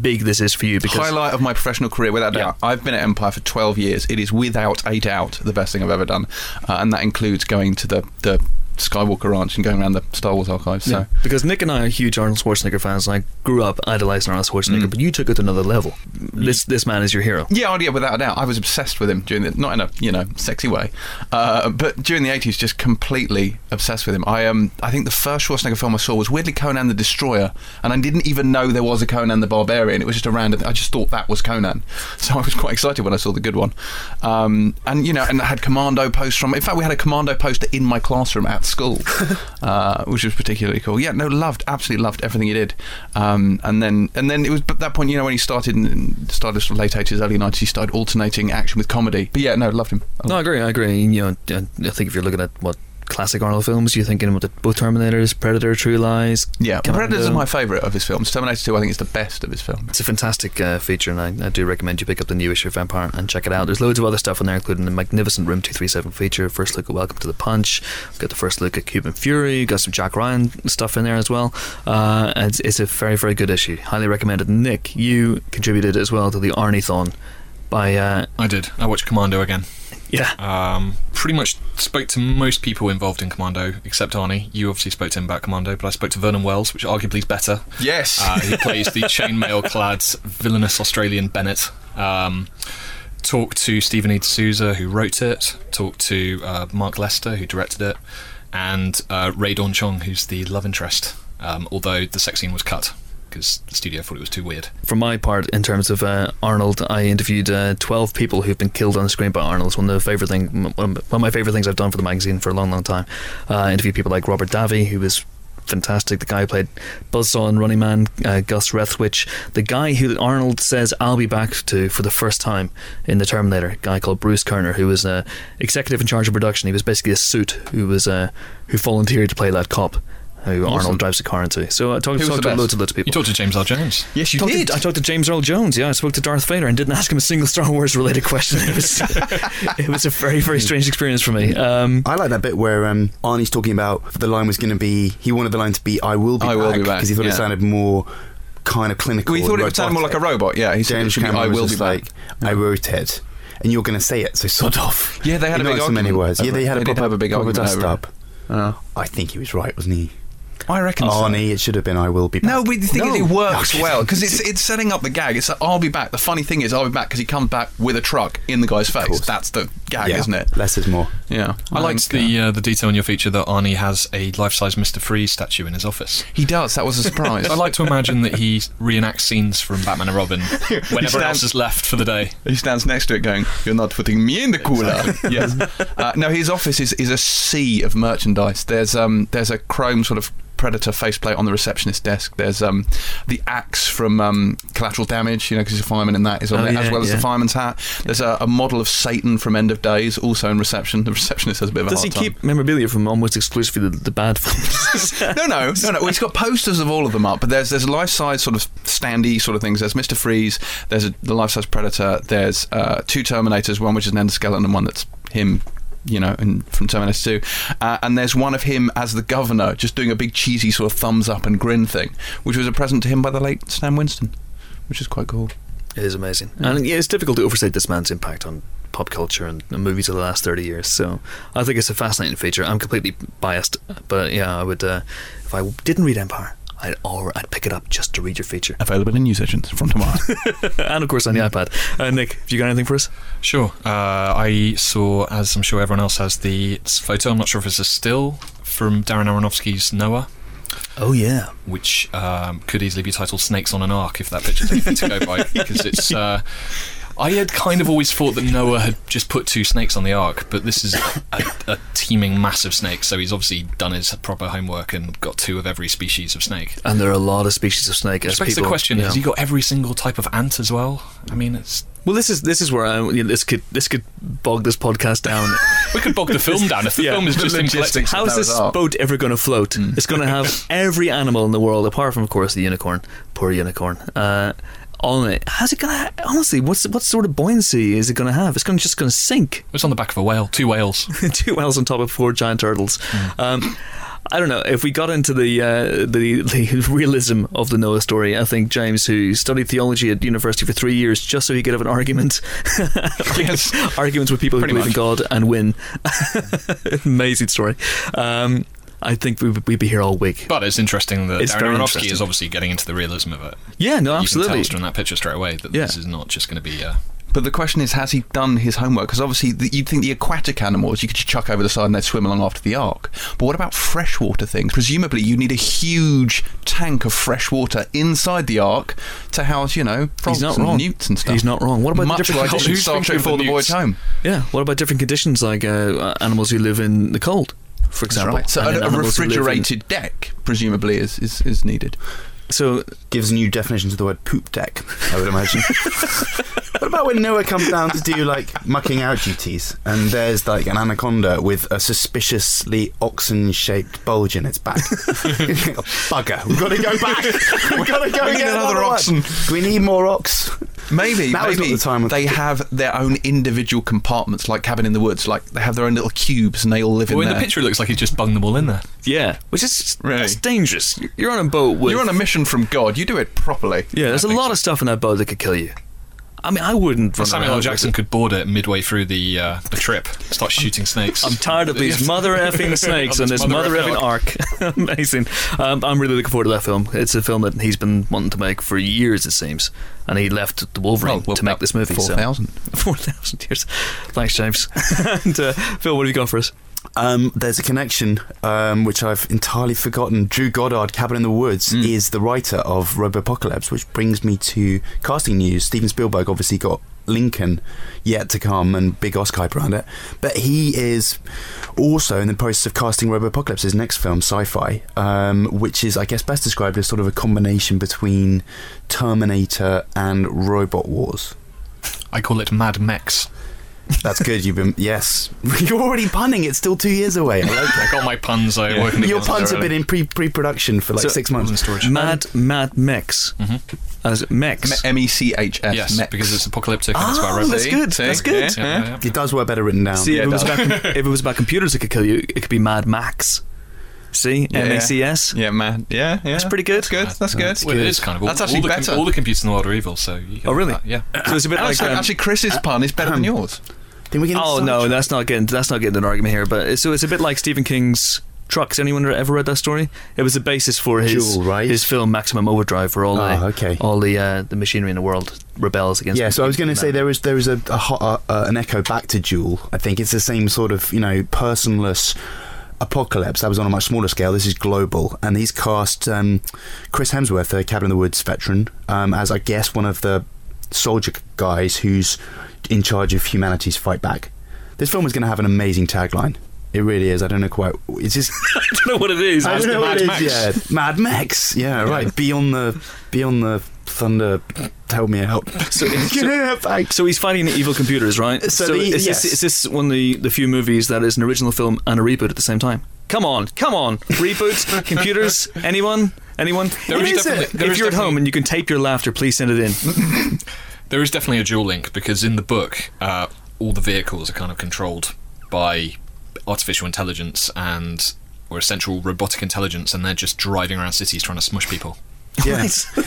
big this is for you because Highlight of my professional career, without Yeah. doubt. I've been at Empire for 12 years. It is without a doubt the best thing I've ever done, uh, and that includes going to the the Skywalker Ranch and going around the Star Wars archives. So. Yeah, because Nick and I are huge Arnold Schwarzenegger fans, and I grew up idolizing Arnold Schwarzenegger. Mm. But you took it to another level. This this man is your hero. Yeah, oh, yeah, without a doubt. I was obsessed with him during the not in a you know sexy way, uh, but during the eighties, just completely obsessed with him. I um I think the first Schwarzenegger film I saw was weirdly Conan the Destroyer, and I didn't even know there was a Conan the Barbarian. It was just a random. I just thought that was Conan, so I was quite excited when I saw the good one. Um, and you know, and I had Commando posters from. In fact, we had a Commando poster in my classroom at school, uh, which was particularly cool. Yeah, no, loved absolutely loved everything he did. Um, and then and then it was at that point, you know, when he started in, started sort of late eighties, early nineties, he started alternating action with comedy. But yeah, no, loved him. No, I agree. I agree. You know, I I think if you're looking at what classic Arnold films. You're thinking about the, both Terminators, Predator, True Lies. Yeah, Commando. Predators is my favourite of his films. Terminator 2, I think, is the best of his films. It's a fantastic uh, feature, and I, I do recommend you pick up the new issue of Vampire and check it out. There's loads of other stuff in there, including the magnificent Room 237 feature, first look at Welcome to the Punch, we've got the first look at Cuban Fury, got some Jack Ryan stuff in there as well. Uh, it's, it's a very, very good issue. Highly recommended. Nick, you contributed as well to the Arnie-thon by, uh, I did. I watched Commando again. Yeah, Um, pretty much spoke to most people involved in Commando, except Arnie. You obviously spoke to him about Commando, but I spoke to Vernon Wells, which arguably is better. Yes. Uh, he plays the chainmail-clad villainous Australian Bennett. Um, talked to Stephen E. D'Souza, who wrote it. Talked to uh, Mark Lester, who directed it, and uh, Rae Dawn Chong, who's the love interest. Um, although the sex scene was cut because the studio thought it was too weird. for my part, in terms of uh, Arnold, I interviewed uh, 12 people who've been killed on the screen by Arnold. It's one of the favorite thing, one of my favorite things I've done for the magazine for a long, long time. Uh, I interviewed people like Robert Davi, who was fantastic. The guy who played Buzzsaw and Running Man, uh, Gus Rethwisch. The guy who Arnold says I'll be back to for the first time in the Terminator. A guy called Bruce Kerner, who was uh, executive in charge of production. He was basically a suit who was uh, who volunteered to play that cop. Who Arnold drives a car into. So I talked, talked to loads and loads of people. You talked to James Earl Jones. yes, you talked did. To, I talked to James Earl Jones. Yeah, I spoke to Darth Vader and didn't ask him a single Star Wars related question. It was it was a very very strange experience for me. Um, I like that bit where um, Arnie's talking about the line was going to be. He wanted the line to be "I will be I back" will be back, because he thought yeah. it sounded more kind of clinical. we thought it would sound more like a robot. Yeah, he said it James should be, Cameron I will was be just back. like, "I wrote it," and you're going to say it, so sod off. Yeah, they had You a big so argument. many words. Yeah, they had they a proper, have a big proper argument dust up. Uh, I think he was right, wasn't he? I reckon so. Arnie, it should have been "I will be back." No, but the thing is, it works No. well because it's it's setting up the gag. It's like, I'll be back. The funny thing is, I'll be back because he comes back with a truck in the guy's face. That's the gag, yeah, isn't it? Less is more. Yeah, I liked the uh, the detail in your feature that Arnie has a life-size Mr. Freeze statue in his office. he does. That was a surprise. I like to imagine that he reenacts scenes from Batman and Robin whenever stands- else is left for the day. He stands next to it, going, "You're not putting me in the cooler." yes. Uh, no, his office is, is a sea of merchandise. There's um there's a chrome sort of predator faceplate on the receptionist desk. There's um the axe from um, Collateral Damage, you know, because he's a fireman in that is on Oh, there, as yeah, well as the fireman's hat. There's a, a model of Satan from End of Days, also in reception. The receptionist has a bit of a does he time. keep memorabilia from almost exclusively the, the bad films? no, no, no, no. Well, he's got posters of all of them up, but there's there's life size sort of standy sort of things. There's Mister Freeze. There's a, the life size Predator. There's uh, two Terminators, one which is an endoskeleton and one that's him. You know, and from Terminator 2, uh, and there's one of him as the governor, just doing a big cheesy sort of thumbs up and grin thing, which was a present to him by the late Stan Winston, which is quite cool. it is amazing, and yeah, it's difficult to overstate this man's impact on pop culture and, and movies of the last thirty years. So I think it's a fascinating feature. I'm completely biased, but yeah, I would uh, if I didn't read Empire. I'd, or I'd pick it up just to read your feature, Available in news agents from tomorrow. and of course on the iPad. Uh, Nick, have you got anything for us? Sure. Uh, I saw, as I'm sure everyone else has, the photo. I'm not sure if it's a still from Darren Aronofsky's Noah, Oh yeah, which um, could easily be titled "Snakes on an Ark" if that picture's anything to go by, because it's. Uh, I had kind of always thought that Noah had just put two snakes on the ark, but this is a, a teeming massive snake, so he's obviously done his proper homework and got two of every species of snake. and there are a lot of species of snake. Which as begs the people, question: you Has he got every single type of ant as well? I mean, it's Well, this is this is where I, you know, this could this could bog this podcast down. we could bog the film down if the Yeah, film is just logistics. How is this boat ever going to float? It's going to have every animal in the world, apart from, of course, the unicorn. Poor unicorn. Uh, on it. How's it going to? Honestly, what's what sort of buoyancy is it going to have? It's going to just going to sink. It's on the back of a whale, two whales. Two whales on top of four giant turtles. Um, I don't know if we got into the, uh, the the realism of the Noah story. I think James, who studied theology at university for three years, just so he could have an argument, Yes. arguments with people who Pretty believe in. God and win. Amazing story. Um, I think we would we'd be here all week. But it's interesting that It's Darren Aronofsky is obviously getting into the realism of it. yeah, no, You can absolutely. tell from that picture straight away that Yeah. this is not just going to be. Uh, But the question is, has he done his homework? Because obviously, the, you'd think the aquatic animals you could just chuck over the side and they'd swim along after the ark. But what about freshwater things? Presumably, you need a huge tank of fresh water inside the ark to house, you know, frogs He's not and wrong. newts and stuff. He's not wrong. What about Much different like in Who's Star Trek of the the Voyage? Home. Yeah. What about different conditions like uh, animals who live in the cold, for example? right. So and a, a animals who live in- refrigerated deck, presumably, is, is, is needed. So gives a new definition to the word poop deck. I would imagine. what about when Noah comes down to do like mucking out duties, and there's like an anaconda with a suspiciously oxen-shaped bulge in its back? Bugger! We've got to go back. We've got to go We get another another one. oxen. Do we need more ox? Maybe, Now is maybe not the time of- they have their own individual compartments, like Cabin in the Woods. Like they have their own little cubes, and they all live Well, in in there. the picture, it looks like he's just bunged them all in there. yeah, which is Really? that's dangerous. You're on a boat with You're on a mission from God. You do it properly. yeah. There's a think lot of stuff in that boat that could kill you. I mean, I wouldn't. Samuel L. Jackson could board it midway through the uh, the trip, start shooting snakes. I'm tired of these mother effing snakes and this mother mother effing arc. Amazing. Um, I'm really looking forward to that film. It's a film that he's been wanting to make for years, it seems. And he left the Wolverine Oh, well, to make this movie. so- 4,000. 4,000 years. Thanks, James. and uh, Phil, what have you got for us? Um, there's a connection um, which I've entirely forgotten. Drew Goddard, Cabin in the Woods, is the writer of Robopocalypse, which brings me to casting news. Steven Spielberg obviously got Lincoln yet to come and big Oscar hype around it, but he is also in the process of casting Robopocalypse, his next film, Sci-Fi, um, which is, I guess, best described as sort of a combination between Terminator and Robot Wars. I call it Mad Mex. That's good. You've been yes. You're already punning. It's still two years away. I like. I got my puns. I working Your puns have been in pre pre production for like So- six months. in storage. Mad Mad Mex. As Mex. M E C H S. Yes, Mex. because it's apocalyptic and it's Ah, about robots. that's good. See? That's good. Yeah, Yeah, yeah. yeah. It does work better written down. See, Yeah, if, it it was does. about, if it was about computers that could kill you, it could be Mad Max. See? Yeah. M A C S. Yeah, man. Yeah, yeah. That's pretty good. That's good. That's good. Well, it is kind of. All, That's actually all the, com- better. all the computers in the world are evil. So. You Oh, really? that, yeah. So it's a bit like. Actually, um, actually, Chris's pun is better than yours. Then we get oh no, that's not getting that's not getting an argument here. But so it's a bit like Stephen King's Trucks. Anyone ever read that story? It was the basis for his Duel, right? his film Maximum Overdrive, where all Ah, the okay. all the uh, the machinery in the world rebels against. Yeah, so I was going to say there is there is a, a hot, uh, uh, an echo back to Duel. I think it's the same sort of you know personless apocalypse. That was on a much smaller scale. This is global, and he's cast um, Chris Hemsworth, a Cabin in the Woods veteran, um, as I guess one of the soldier guys who's in charge of humanity's fight back. This film is going to have an amazing tagline. It really is. I don't know quite. It's just. I don't know what it is. I don't know what Mad it is. Max. Yeah, Mad Max. Yeah, right. Be on the be on the thunder. Tell me out. So, thanks. so he's fighting the evil computers, right? So the- is, yes. this, is this one of the, the few movies that is an original film and a reboot at the same time? Come on, come on, reboot computers. Anyone? Anyone? There if is definitely- there if is you're at home and you can tape your laughter, please send it in. There is definitely a dual link because in the book, uh, all the vehicles are kind of controlled by artificial intelligence and or essential robotic intelligence, and they're just driving around cities trying to smush people. Yeah,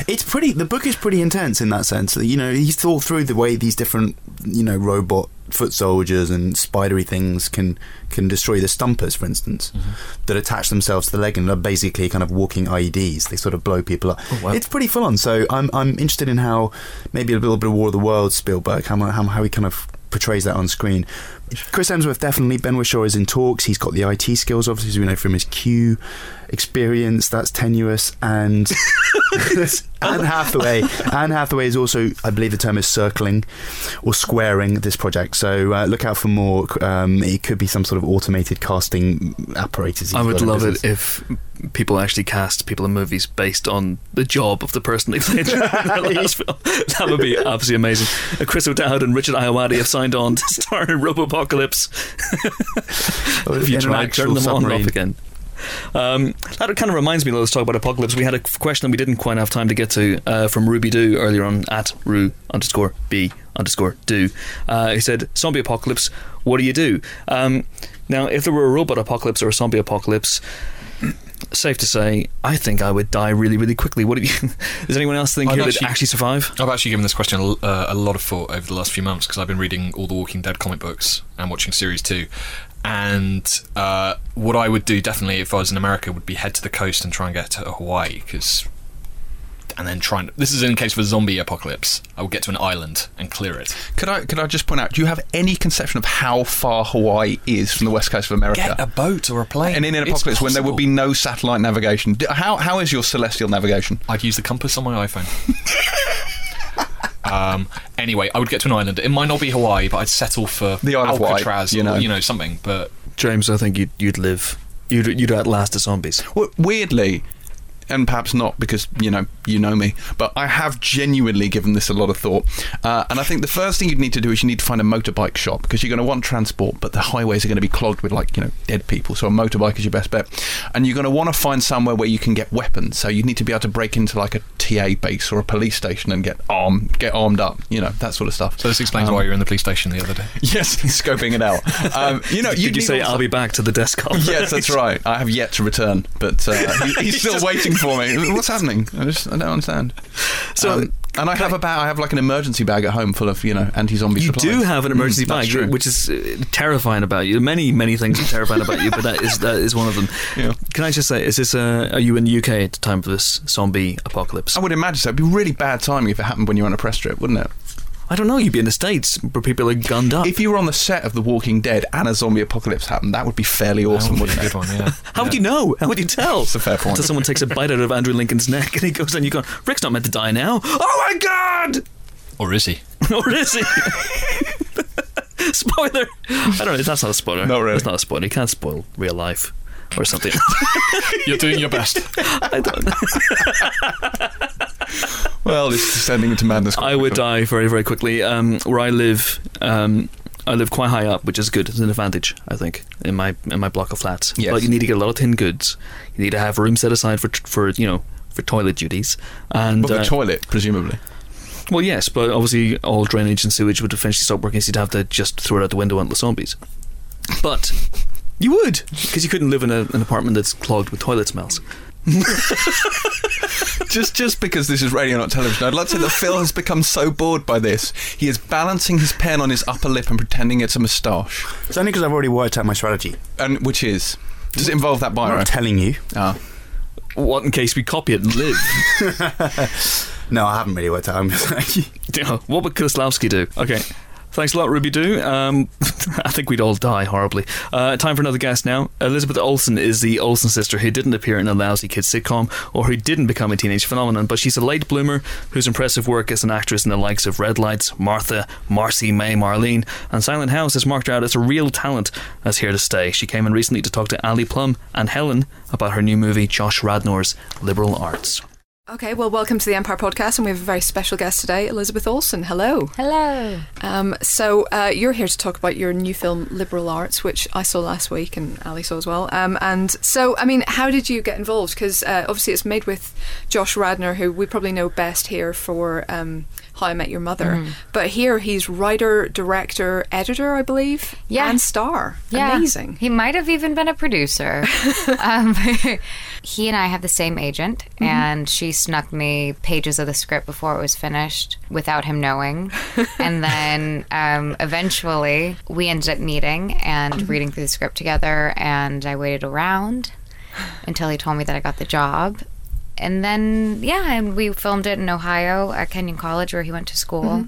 it's pretty. The book is pretty intense in that sense. You know, he's thought through the way these different, you know, robot foot soldiers and spidery things can can destroy the stumpers, for instance, mm-hmm. that attach themselves to the leg and are basically kind of walking IEDs. They sort of blow people up. Oh, wow. It's pretty full on. So I'm I'm interested in how maybe a little bit of War of the Worlds Spielberg, how how, how he kind of portrays that on screen. Chris Hemsworth definitely. Ben Whishaw is in talks. He's got the IT skills, obviously, as we know from his Q experience. That's tenuous. And Anne Hathaway. Anne Hathaway is also, I believe, the term is circling or squaring this project. So uh, look out for more. Um, it could be some sort of automated casting apparatus. I would love it if people actually cast people in movies based on the job of the person they played in their last film. That would be absolutely amazing. Uh, Chris O'Dowd and Richard Ayoade have signed on to star in Robopocalypse. Or if you try, turn them on and off again. Um, that kind of reminds me. Let's talk about apocalypse. We had a question that we didn't quite have time to get to uh, from Ruby Do earlier on at Ru underscore B underscore Do. Uh, he said, "Zombie apocalypse. What do you do?" Um, now, if there were a robot apocalypse or a zombie apocalypse, safe to say, I think I would die really, really quickly. What do you? Does anyone else think here that actually- actually survive? I've actually given this question a, uh, a lot of thought over the last few months because I've been reading all the Walking Dead comic books and watching series two. And uh, what I would do definitely if I was in America would be head to the coast and try and get to Hawaii because. And then try and. This is in case of a zombie apocalypse. I would get to an island and clear it. Could I could I just point out? Do you have any conception of how far Hawaii is from the west coast of America? Get a boat or a plane. and in an apocalypse when there would be no satellite navigation, how how is your celestial navigation? I'd use the compass on my iPhone. um, anyway, I would get to an island. It might not be Hawaii, but I'd settle for The Isle of Wight, Alcatraz you or know. you know something. But James, I think you'd, you'd live. You'd, you'd outlast the zombies. Well, weirdly, and perhaps not because you know you know me, but I have genuinely given this a lot of thought. Uh, and I think the first thing you'd need to do is you need to find a motorbike shop because you're going to want transport, but the highways are going to be clogged with like you know dead people. So a motorbike is your best bet, and you're going to want to find somewhere where you can get weapons. So you need to be able to break into like a TA base or a police station and get arm get armed up. You know that sort of stuff. So this explains Um, why you were in the police station the other day. Yes, he's scoping it out. Um, you know, you need say I'll be back to the desk? Yes, that's right. I have yet to return, but uh, he, he's still waiting for me. What's happening? I just I don't understand. So, Um, and I have a bag. I have like an emergency bag at home full of you know anti-zombie. You supplies. do have an emergency Mm, bag, true. which is uh, terrifying about you. Many, many things are terrifying about you, but that is that is one of them. Yeah. Can I just say, is this? Uh, are you in the UK at the time for this zombie apocalypse? I would imagine so. It'd be really bad timing if it happened when you were on a press trip, wouldn't it? I don't know. You'd be in the states where people are gunned up. If you were on the set of The Walking Dead and a zombie apocalypse happened, that would be fairly awesome, would a it? good one, yeah. How would you know? How would you tell? It's a fair point. Until someone takes a bite out of Andrew Lincoln's neck and he goes and you go, Rick's not meant to die now. Oh my god! Or is he? or is he? spoiler. I don't know. That's not a spoiler. Not really. That's not a spoiler. You can't spoil real life or something. You're doing your best. I don't. Well, it's descending into madness. I would die very, very quickly. Um, where I live, um, I live quite high up, which is good. It's an advantage, I think, in my in my block of flats. Yes. But you need to get a lot of tin goods. You need to have room set aside for for you know for toilet duties. And Well, the uh, toilet, presumably. well, yes, but obviously all drainage and sewage would eventually stop working, so you'd have to just throw it out the window onto the zombies. But you would, because you couldn't live in a, an apartment that's clogged with toilet smells. just just because this is radio, not television, I'd like to say that Phil has become so bored by this. He is balancing his pen on his upper lip and pretending it's a moustache. It's only because I've already worked out my strategy. And which is does it involve that I'm biro? not telling you. Ah. What in case we copy it and live? No, I haven't really worked out. I'm You know, what would Kieślowski do? Okay. Thanks a lot, Ruby Doo. Um, I think we'd all die horribly. Uh, time for another guest now. Elizabeth Olsen is the Olsen sister who didn't appear in a lousy kids sitcom or who didn't become a teenage phenomenon, but she's a late bloomer whose impressive work as an actress in the likes of Red Lights, Martha, Marcy, May, Marlene, and Silent House has marked her out as a real talent as here to stay. She came in recently to talk to Ali Plumb and Helen about her new movie, Josh Radnor's Liberal Arts. Okay, well, welcome to the Empire Podcast, and we have a very special guest today, Elizabeth Olsen. Hello. Hello. Um, so uh, you're here to talk about your new film, Liberal Arts, which I saw last week and Ali saw as well. Um, and so, I mean, how did you get involved? Because uh, obviously it's made with Josh Radnor, who we probably know best here for um, How I Met Your Mother. Mm-hmm. But here he's writer, director, editor, I believe, Yeah. and star. Yeah. Amazing. He might have even been a producer. um, he and I have the same agent, and she snuck me pages of the script before it was finished without him knowing. and then um, eventually we ended up meeting and reading through the script together, and I waited around until he told me that I got the job. And then, yeah, and we filmed it in Ohio at Kenyon College where he went to school.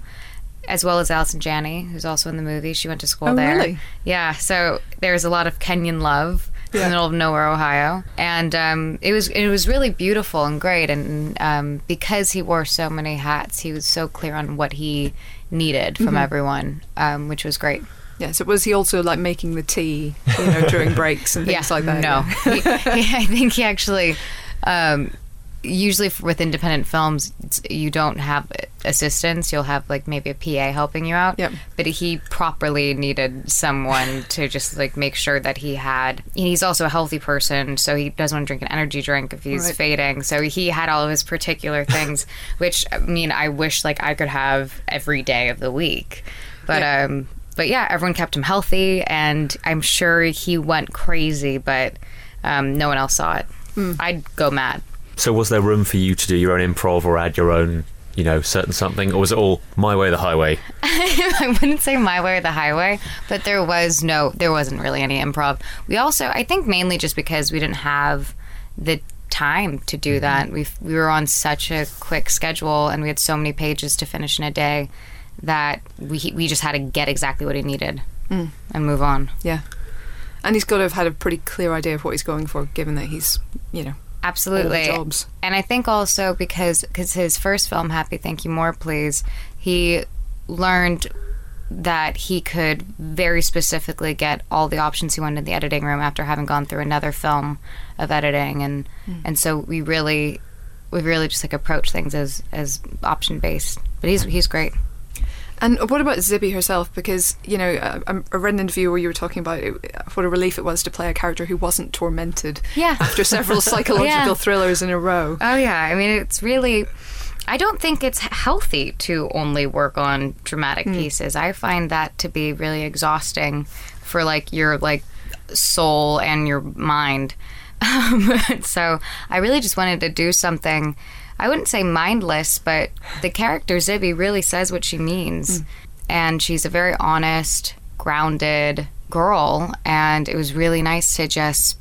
As well as Allison Janney, who's also in the movie. She went to school Oh, there. really? Yeah, so there's a lot of Kenyon love in the middle of nowhere, Ohio, and um, it was it was really beautiful and great. And um, because he wore so many hats, he was so clear on what he needed Mm-hmm. from everyone, um, which was great. Yeah, so was he also like making the tea, you know, during breaks and things yeah, like that? No, he, he, I think he actually. Um, usually with independent films you don't have assistants you'll have like maybe a pa helping you out. Yep. but he properly needed someone to just like make sure that he had he's also a healthy person so he doesn't want to drink an energy drink if he's Right. fading. So he had all of his particular things which i mean i wish like i could have every day of the week. But Yeah. um but yeah everyone kept him healthy and i'm sure he went crazy but um, no one else saw it. I'd go mad So was there room for you to do your own improv or add your own, you know, certain something, or was it all my way or the highway? I wouldn't say my way or the highway, but there was no, there wasn't really any improv. We also, I think, mainly just because we didn't have the time to do mm-hmm. that. We we were on such a quick schedule, and we had so many pages to finish in a day that we we just had to get exactly what he needed mm. and move on. Yeah. And he's got to have had a pretty clear idea of what he's going for, given that he's, you know, Absolutely. jobs. And I think also because cause his first film, Happy Thank You More Please, he learned that he could very specifically get all the options he wanted in the editing room after having gone through another film of editing and hmm. and so we really we really just like approach things as as option based but he's he's great And what about Zibby herself? Because you know, I, I read an interview where you were talking about it, what a relief it was to play a character who wasn't tormented Yeah. after several psychological Yeah. thrillers in a row. Oh yeah, I mean it's really. I don't think it's healthy to only work on dramatic hmm. pieces. I find that to be really exhausting for like your like soul and your mind. Um, so I really just wanted to do something. I wouldn't say mindless, but the character Zibby really says what she means, hmm. and she's a very honest, grounded girl. And it was really nice to just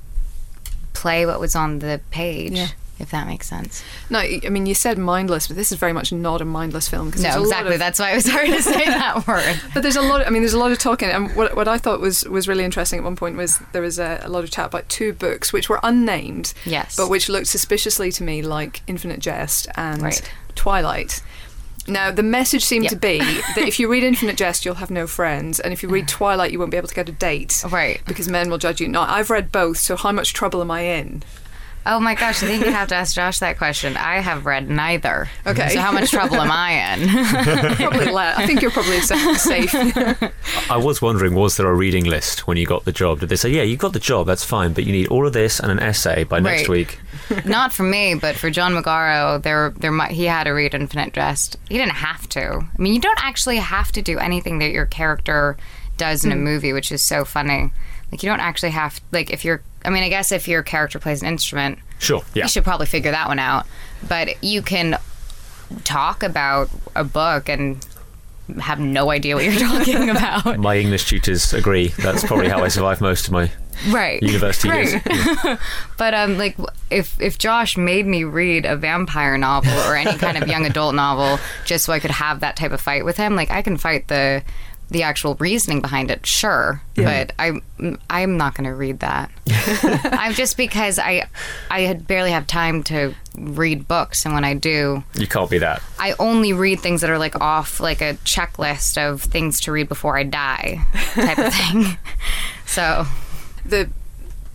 play what was on the page. Yeah. If that makes sense. No, I mean you said mindless, but this is very much not a mindless film. 'cause No, exactly. of- That's why it was hard to say that word. But there's a lot. I mean, there's a lot of talking. And what, what I thought was was really interesting at one point was there was a, a lot of chat about two books which were unnamed, Yes. but which looked suspiciously to me like Infinite Jest and Right. Twilight. Now the message seemed Yep. to be that if you read Infinite Jest, you'll have no friends, and if you read Twilight, you won't be able to get a date. Right. Because men will judge you. Now I've read both, so how much trouble am I in? Oh my gosh, I think you have to ask Josh that question. I have read neither. Okay. So how much trouble am I in? Probably less. I think you're probably safe. I was wondering, was there a reading list when you got the job? Did they say, yeah, you got the job, that's fine, but you need all of this and an essay by next Right. week? Not for me, but for John Magaro, there, there, might, he had to read Infinite Jest. He didn't have to. I mean, you don't actually have to do anything that your character does in a movie, which is so funny. Like, you don't actually have, like, if you're, I mean, I guess if your character plays an instrument, Sure, yeah. you should probably figure that one out. But you can talk about a book and have no idea what you're talking about. My English tutors agree. That's probably how I survived most of my right. university years. Right. but um, like if if Josh made me read a vampire novel or any kind of young adult novel just so I could have that type of fight with him, like I can fight the the actual reasoning behind it, sure. But I'm I'm not going to read that. I'm just because I I had barely have time to read books, and when I do, You can't be that. I only read things that are like off like a checklist of things to read before I die, type of thing. so the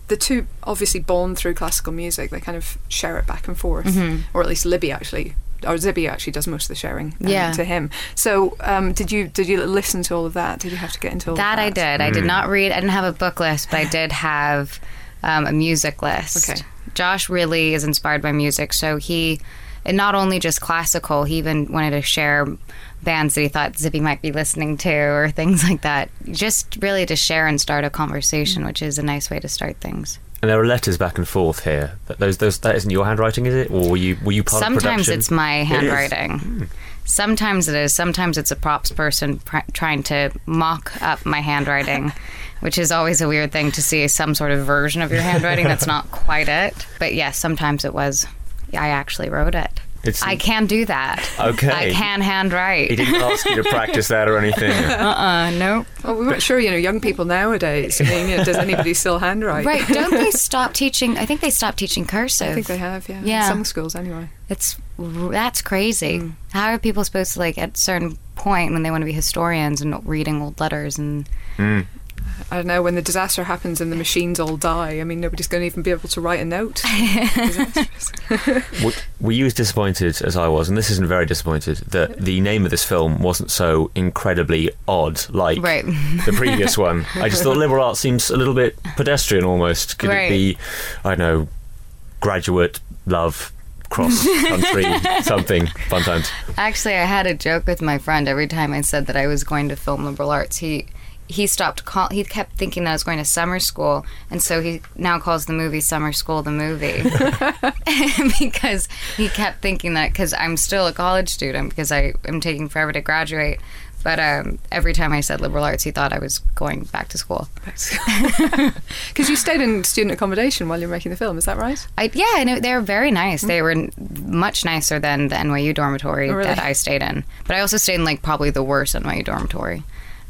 the two obviously born through classical music. They kind of share it back and forth, Mm-hmm. or at least Libby actually, or Zibby actually does most of the sharing. um, Yeah. to him. So, um, did you did you listen to all of that? Did you have to get into all That of I that? did. I did not read. I didn't have a book list, but I did have um, a music list. Okay. Josh really is inspired by music, so he, and not only just classical, he even wanted to share bands that he thought Zippy might be listening to or things like that. Just really to share and start a conversation, which is a nice way to start things. And there are letters back and forth here. That, those, those, that isn't your handwriting, is it? Or were you, were you part of Sometimes it's my It is. handwriting. Hmm. Sometimes it is. Sometimes it's a props person pr- trying to mock up my handwriting, which is always a weird thing to see some sort of version of your handwriting that's not quite it. But yes, sometimes it was. I actually wrote it. It's- I can do that. Okay. I can handwrite. He didn't ask you to practice that or anything. Uh, nope. Well, we weren't sure. You know, young people nowadays. I mean, you know, does anybody still handwrite? Right. Don't they stop teaching? I think they stopped teaching cursive. I think they have. Yeah. Yeah. In some schools, anyway. It's that's crazy. Hmm. How are people supposed to like at a certain point when they want to be historians and reading old letters and I don't know. When the disaster happens and the machines all die, I mean, nobody's going to even be able to write a note. Were, were you as disappointed as I was? And this isn't very disappointed that the name of this film wasn't so incredibly odd like Right. the previous one. I just thought liberal arts seems a little bit pedestrian almost. Could Right. it be, I don't know, graduate love cross country something fun times? Actually, I had a joke with my friend every time I said that I was going to film liberal arts. He he stopped call. He kept thinking that I was going to summer school, and so he now calls the movie Summer School the movie because he kept thinking that because I'm still a college student because I am taking forever to graduate. But um, every time I said liberal arts, he thought I was going back to school. Because you stayed in student accommodation while you were making the film, is that right? I, yeah, and it- they were very nice. They were n- much nicer than the NYU dormitory Oh, really? that I stayed in. But I also stayed in like probably the worst NYU dormitory.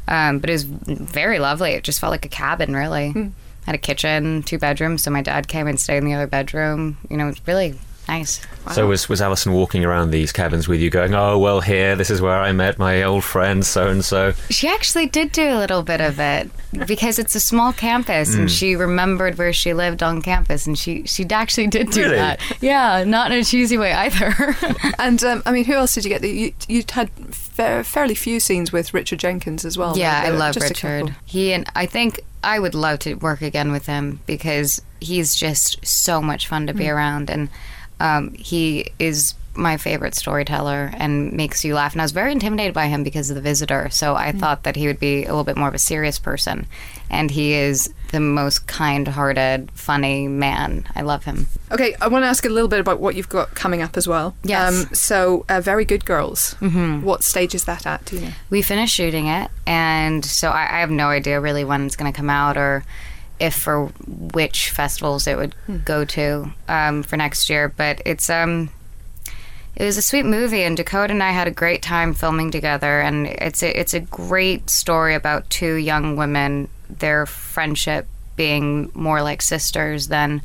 Um, but it was very lovely. It just felt like a cabin, really. Hmm. Had a kitchen, two bedrooms. So my dad came and stayed in the other bedroom. You know, it was really Nice. So was was Alison walking around these cabins with you, going, "Oh well, here, this is where I met my old friend, so and so." She actually did do a little bit of it because it's a small campus, Mm. and she remembered where she lived on campus, and she she actually did do Really? that. Yeah, not in a cheesy way either. And um, I mean, who else did you get? You you had fa- fairly few scenes with Richard Jenkins as well. yeah, There I love just Richard. He and I think I would love to work again with him because he's just so much fun to be Mm. around, and um, he is my favorite storyteller and makes you laugh. And I was very intimidated by him because of The Visitor, so I Mm. thought that he would be a little bit more of a serious person, and he is the most kind-hearted, funny man. I love him. Okay, I want to ask a little bit about what you've got coming up as well. Yes. so, uh, Very Good Girls. Mm-hmm. What stage is that at? Do you know? We finished shooting it, and so I, I have no idea really when it's going to come out or if for which festivals it would go to um, for next year. But it's um, it was a sweet movie, and Dakota and I had a great time filming together. And it's a, it's a great story about two young women, their friendship being more like sisters than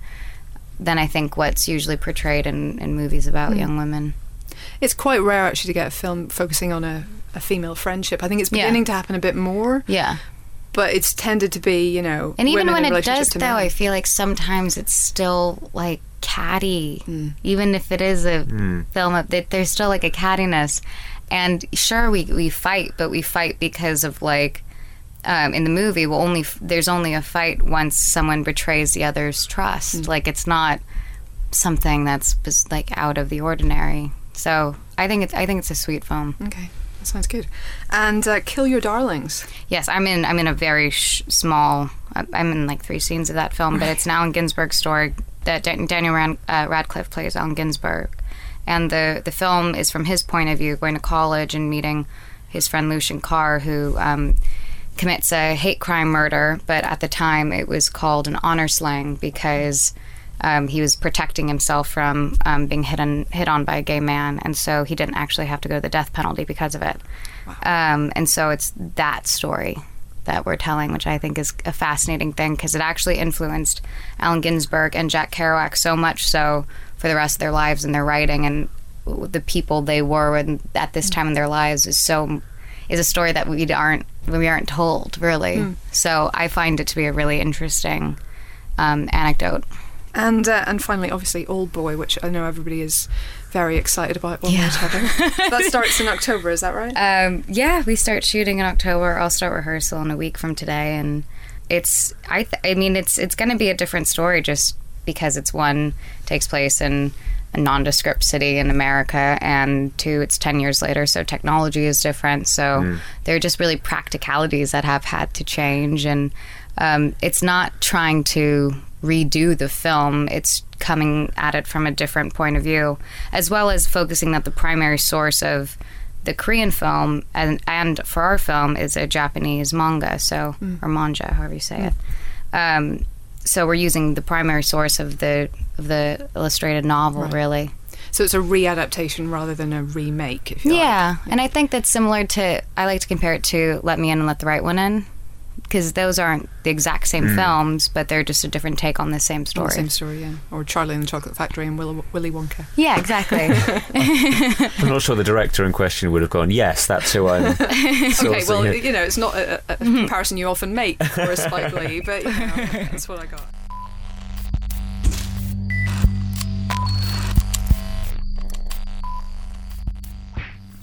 than I think what's usually portrayed in, in movies about young women. It's quite rare actually to get a film focusing on a, a female friendship. I think it's Yeah. beginning to happen a bit more, Yeah. But it's tended to be, you know, And even women when in it does, though. I feel like sometimes it's still like catty. Mm. Even if it is a mm. film, of, that there's still like a cattiness. And sure, we we fight, but we fight because of like. Um, in the movie, well, only f- there's only a fight once someone betrays the other's trust. Mm. Like it's not something that's just, like out of the ordinary. So I think it's I think it's a sweet film. Okay, that sounds good. And uh, Kill Your Darlings. Yes, I'm in. I'm in a very sh- small. I- I'm in like three scenes of that film, but it's an Allen Ginsberg story that Dan- Daniel uh, Radcliffe plays Allen Ginsberg, and the the film is from his point of view, going to college and meeting his friend Lucian Carr, who um, commits a hate crime murder, but at the time it was called an honor slaying because. Um, he was protecting himself from um, being hit on, hit on by a gay man, and so he didn't actually have to go to the death penalty because of it. Um, and so it's that story that we're telling, which I think is a fascinating thing because it actually influenced Allen Ginsberg and Jack Kerouac so much so for the rest of their lives and their writing and the people they were and at this time in their lives is so is a story that we aren't we aren't told really. So I find it to be a really interesting um, anecdote. And uh, and finally, obviously, Old Boy, which I know everybody is very excited about one Yeah. the that starts in October, is that right? Um, yeah, we start shooting in October. I'll start rehearsal in a week from today, and it's I th- I mean it's it's going to be a different story just because it's one takes place in a nondescript city in America, and two it's ten years later, so technology is different. So there are just really practicalities that have had to change, and um, it's not trying to redo the film. It's coming at it from a different point of view, as well as focusing that the primary source of the Korean film and and for our film is a Japanese manga, so or manga, however you say it. Um, so we're using the primary source of the of the illustrated novel, really. So it's a readaptation rather than a remake, if you like. Yeah, and I think that's similar to. I like to compare it to "Let Me In and Let the Right One In," because those aren't the exact same films, but they're just a different take on the same story. the Same story, yeah. Or Charlie and the Chocolate Factory and Willy, Willy Wonka. Yeah, exactly. I'm not sure the director in question would have gone, yes, that's who I'm Okay, well, it." you know, it's not a, a, a Mm-hmm. comparison you often make for a Spike Lee, but you know, that's what I got.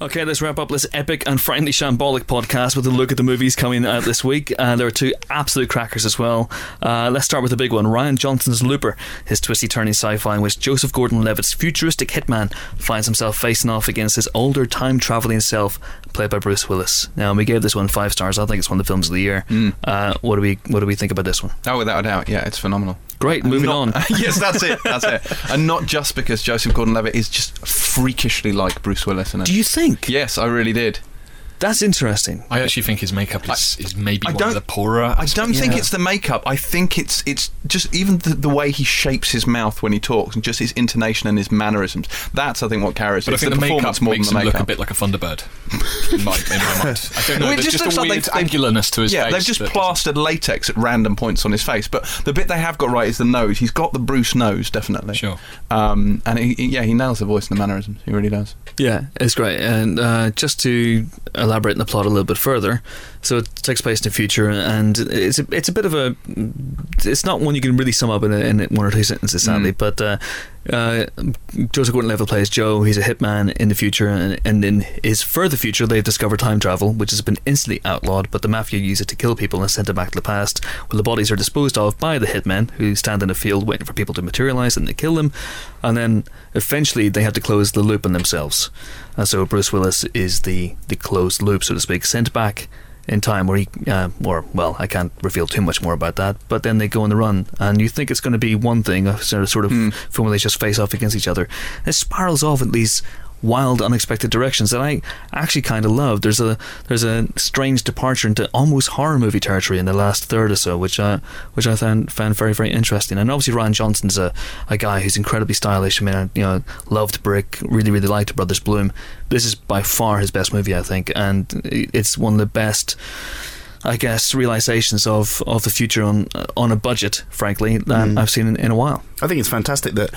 Okay, let's wrap up this epic and frankly shambolic podcast with a look at the movies coming out this week. Uh, there are two absolute crackers as well. Uh, let's start with the big one Rian Johnson's Looper, his twisty turning sci fi in which Joseph Gordon Levitt's futuristic hitman finds himself facing off against his older time traveling self, played by Bruce Willis. Now, we gave this one five stars. I think it's one of the films of the year. Uh, what, do we, what do we think about this one? Oh, without a doubt, yeah, it's phenomenal. Great, moving Not- on. yes, that's it. That's it. And not just because Joseph Gordon-Levitt is just freakishly like Bruce Willis in it. Do you think? Yes, I really did. That's interesting. I actually think his makeup is, is maybe I one don't- of the poorer. I don't think Yeah. it's the makeup. I think it's it's just even the, the way he shapes his mouth when he talks and just his intonation and his mannerisms. That's I think what carries. But I it's think the the, makeup performance more makes than him the look a bit like a Thunderbird in my, in my mind. I don't know. Well, it there's just just, looks a like weird they've- they've- angularness to his yeah, face. they've just that doesn't- plastered latex at random points on his face. But the bit they have got right is the nose. He's got the Bruce nose, definitely. Sure. Um, and he, he- yeah, he nails the voice and the mannerisms. He really does. Yeah, it's great. And uh, just to elaborate on the plot a little bit further, so it takes place in the future, and it's a, it's a bit of a, it's not one you can really sum up in, a, in one or two sentences, sadly. Mm. But uh, uh, Joseph Gordon-Levitt plays Joe. He's a hitman in the future, and, and in his further future, they've discovered time travel, which has been instantly outlawed. But the mafia use it to kill people and send them back to the past. where the bodies are disposed of by the hitmen, who stand in a field waiting for people to materialize, and they kill them. And then eventually, they have to close the loop on themselves. And so Bruce Willis is the the closed loop, so to speak, sent back in time where he, uh, or well, I can't reveal too much more about that. But then they go on the run, and you think it's going to be one thing, a sort of sort of Hmm. film where they just face off against each other. It spirals off at these wild, unexpected directions that I actually kind of love. There's a there's a strange departure into almost horror movie territory in the last third or so, which uh, which I found found very very interesting. And obviously Rian Johnson's a, a guy who's incredibly stylish. I mean, I, you know, loved Brick, really really liked Brothers Bloom. This is by far his best movie, I think, and it's one of the best. I guess realizations of, of the future on on a budget, frankly, that Mm. I've seen in, in a while. I think it's fantastic that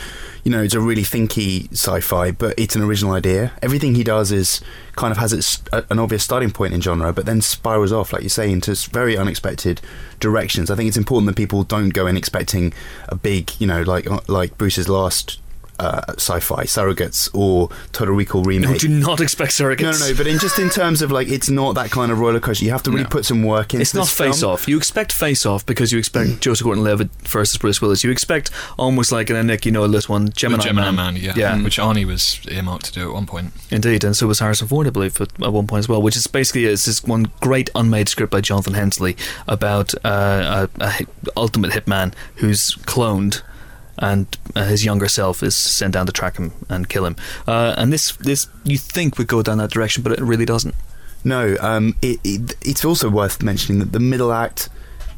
you know it's a really thinky sci-fi, but it's an original idea. Everything he does is kind of has its a, an obvious starting point in genre, but then spirals off, like you say, into very unexpected directions. I think it's important that people don't go in expecting a big, you know, like uh, like Bruce's last uh, sci-fi surrogates or Total Recall remake. No, do not expect surrogates. No, no, no, but in just in terms of like, it's not that kind of roller coaster. You have to really No. put some work in. It's not this film. face off. You expect face off because you expect Joseph Gordon-Levitt versus Bruce Willis. You expect almost like in a Nick, you know, this one The Gemini, Gemini Man. Man, yeah, Yeah. which Arnie was earmarked to do at one point. Indeed, and so was Harrison Ford, I believe, at, at one point as well. Which is basically it's this one great unmade script by Jonathan Hensleigh about uh, a, a ultimate hitman who's cloned. And uh, his younger self is sent down to track him and kill him. Uh, and this, this you think would go down that direction, but it really doesn't. No, um, it, it, it's also worth mentioning that the middle act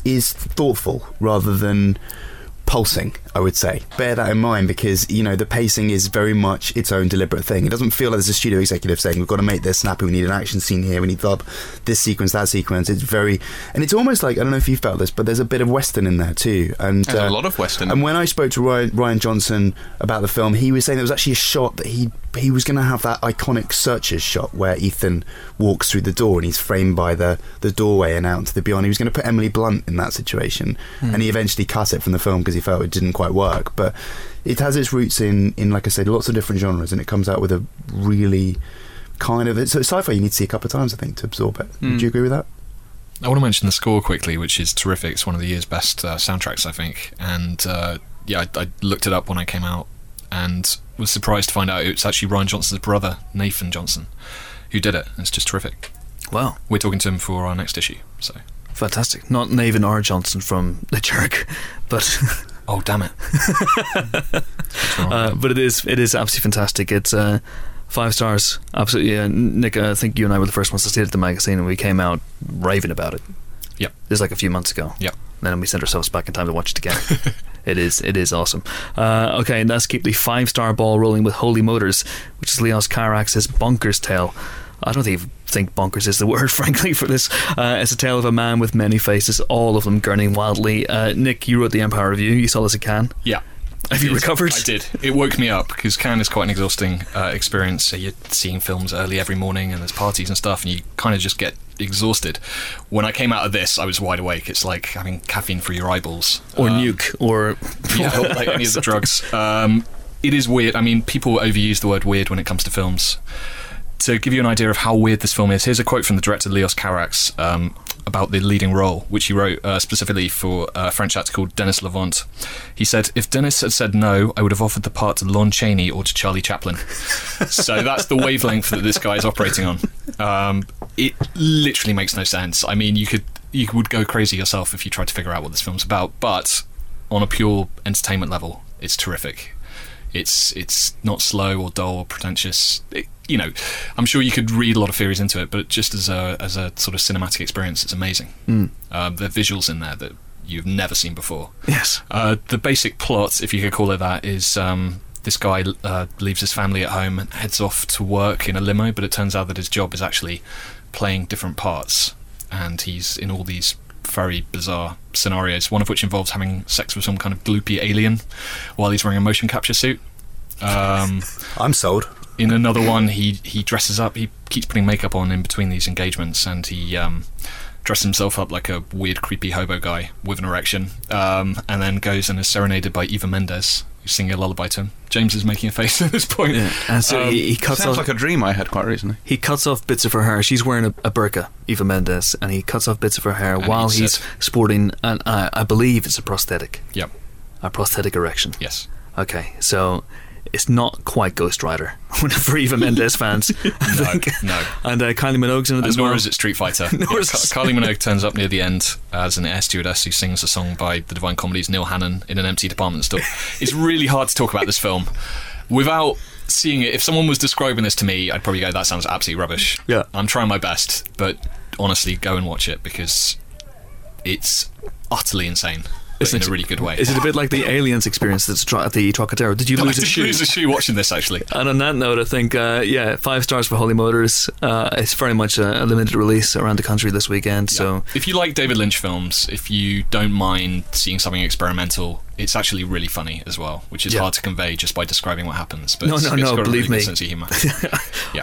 is thoughtful rather than pulsing. I would say bear that in mind because you know the pacing is very much its own deliberate thing. It doesn't feel like there's a studio executive saying we've got to make this snappy. We need an action scene here. We need to this sequence, that sequence. It's very and it's almost like I don't know if you felt this, but there's a bit of western in there too. And There's uh, a lot of western. and when I spoke to Rian, Rian Johnson about the film, he was saying there was actually a shot that he he was going to have that iconic searchers shot where Ethan walks through the door and he's framed by the, the doorway and out to the beyond. He was going to put Emily Blunt in that situation, and he eventually cut it from the film because he felt it didn't quite work. But it has its roots in in like I said, lots of different genres, and it comes out with a really kind of it's, it's sci-fi you need to see a couple of times I think to absorb it. Would you agree with that? I want to mention the score quickly, which is terrific. It's one of the year's best uh, soundtracks, I think. And uh, yeah, I, I looked it up when I came out and was surprised to find out it's actually Rian Johnson's brother, Nathan Johnson, who did it. It's just terrific. Wow, We're talking to him for our next issue. So, fantastic! Not Nathan R. Johnson from The Jerk, but oh damn it! Uh, but it is it is absolutely fantastic. It's uh, five stars. Absolutely, uh, Nick. I think you and I were the first ones to see it at the magazine, and we came out raving about it. Yep. This is like a few months ago. Yep. Then we sent ourselves back in time to watch it again. it is it is awesome. Uh, okay, and let's keep the five star ball rolling with Holy Motors, which is Leos Carax's bonkers tale. I don't even think bonkers is the word, frankly, for this. Uh, it's a tale of a man with many faces, all of them gurning wildly. Uh, Nick, you wrote the Empire Review. You saw this at Cannes. yeah. Have you recovered? I did. It woke me up because Cannes is quite an exhausting uh, experience. So you're seeing films early every morning, and there's parties and stuff, and you kind of just get exhausted. When I came out of this, I was wide awake. It's like having caffeine through your eyeballs, Or Um, nuke, or yeah, like any of the drugs. Um, it is weird. I mean, people overuse the word weird when it comes to films. To give you an idea of how weird this film is, here's a quote from the director Leos Carax um, about the leading role, which he wrote uh, specifically for a French actor called Denis Lavant. He said, "If Denis had said no, I would have offered the part to Lon Chaney or to Charlie Chaplin." so that's the wavelength that this guy is operating on. Um, it literally makes no sense. I mean, you could you would go crazy yourself if you tried to figure out what this film's about, but on a pure entertainment level, it's terrific. It's it's not slow or dull or pretentious. It, you know, I'm sure you could read a lot of theories into it, but just as a as a sort of cinematic experience, it's amazing. Mm. Uh, the visuals in there that you've never seen before. Yes. Uh, the basic plot, if you could call it that, is um, this guy uh, leaves his family at home and heads off to work in a limo, but it turns out that his job is actually playing different parts, and he's in all these very bizarre scenarios. One of which involves having sex with some kind of gloopy alien while he's wearing a motion capture suit. Um, I'm sold. In another one, he he dresses up. He keeps putting makeup on in between these engagements, and he um, dresses himself up like a weird, creepy hobo guy with an erection, um, and then goes and is serenaded by Eva Mendes, who's singing a lullaby to him. James is making a face at this point. Yeah. And so Um, he, he cuts Sounds off. like a dream I had quite recently. he cuts off bits of her hair. She's wearing a, a burqa, Eva Mendes, and he cuts off bits of her hair And while he's it. sporting an, uh, I believe it's a prosthetic, Yep. a prosthetic erection. Yes. Okay, so it's not quite Ghost Rider for Eva Mendes fans. No. No. And uh, Kylie Minogue's in it And as nor well. is it Street Fighter. Nor Yeah, is Ka- Kylie Minogue turns up near the end as an air stewardess who sings a song by the Divine Comedy's Neil Hannon in an empty department store. it's really hard to talk about this film without seeing it. If someone was describing this to me, I'd probably go, "That sounds absolutely rubbish." Yeah. I'm trying my best, but honestly, go and watch it because it's utterly insane, but in a really good way. Is it a bit like the aliens experience that's tro- at the Trocadero? Did you I lose a did shoe? lose a shoe watching this actually. And on that note, I think, uh, yeah, five stars for Holy Motors. Uh, it's very much a, a limited release around the country this weekend. So, If you like David Lynch films, if you don't mind seeing something experimental, it's actually really funny as well, which is Yeah. hard to convey just by describing what happens. But No, no, it's no, got a believe really me. sense of humor. yeah,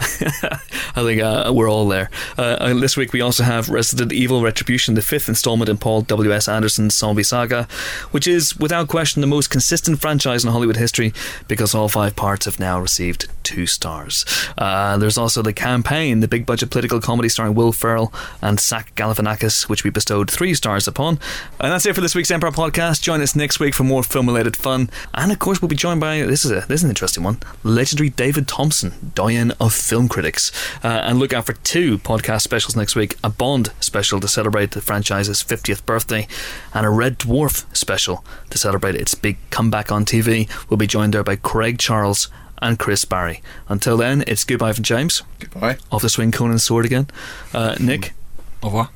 I think uh, we're all there. Uh, this week we also have Resident Evil Retribution, the fifth installment in Paul W.S. Anderson's zombie saga, which is without question the most consistent franchise in Hollywood history because all five parts have now received two stars. Uh, there's also The Campaign, the big budget political comedy starring Will Ferrell and Zach Galifianakis, which we bestowed three stars upon. And that's it for this week's Empire podcast. Join us next week for more film related fun. And of course, we'll be joined by this is a this is an interesting one legendary David Thomson, doyen of film critics. Uh, and look out for two podcast specials next week a Bond special to celebrate the franchise's 50th birthday, and a Red Dwarf special to celebrate its big comeback on TV. We'll be joined there by Craig Charles and Chris Barrie. Until then, it's goodbye from James. Goodbye. Off the swing Conan's sword again. Uh, Nick, au revoir.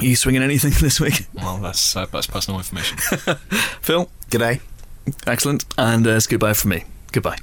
Are you swinging anything this week? Well, that's uh, that's personal information. Phil, G'day. excellent. And uh, it's goodbye from me. Goodbye.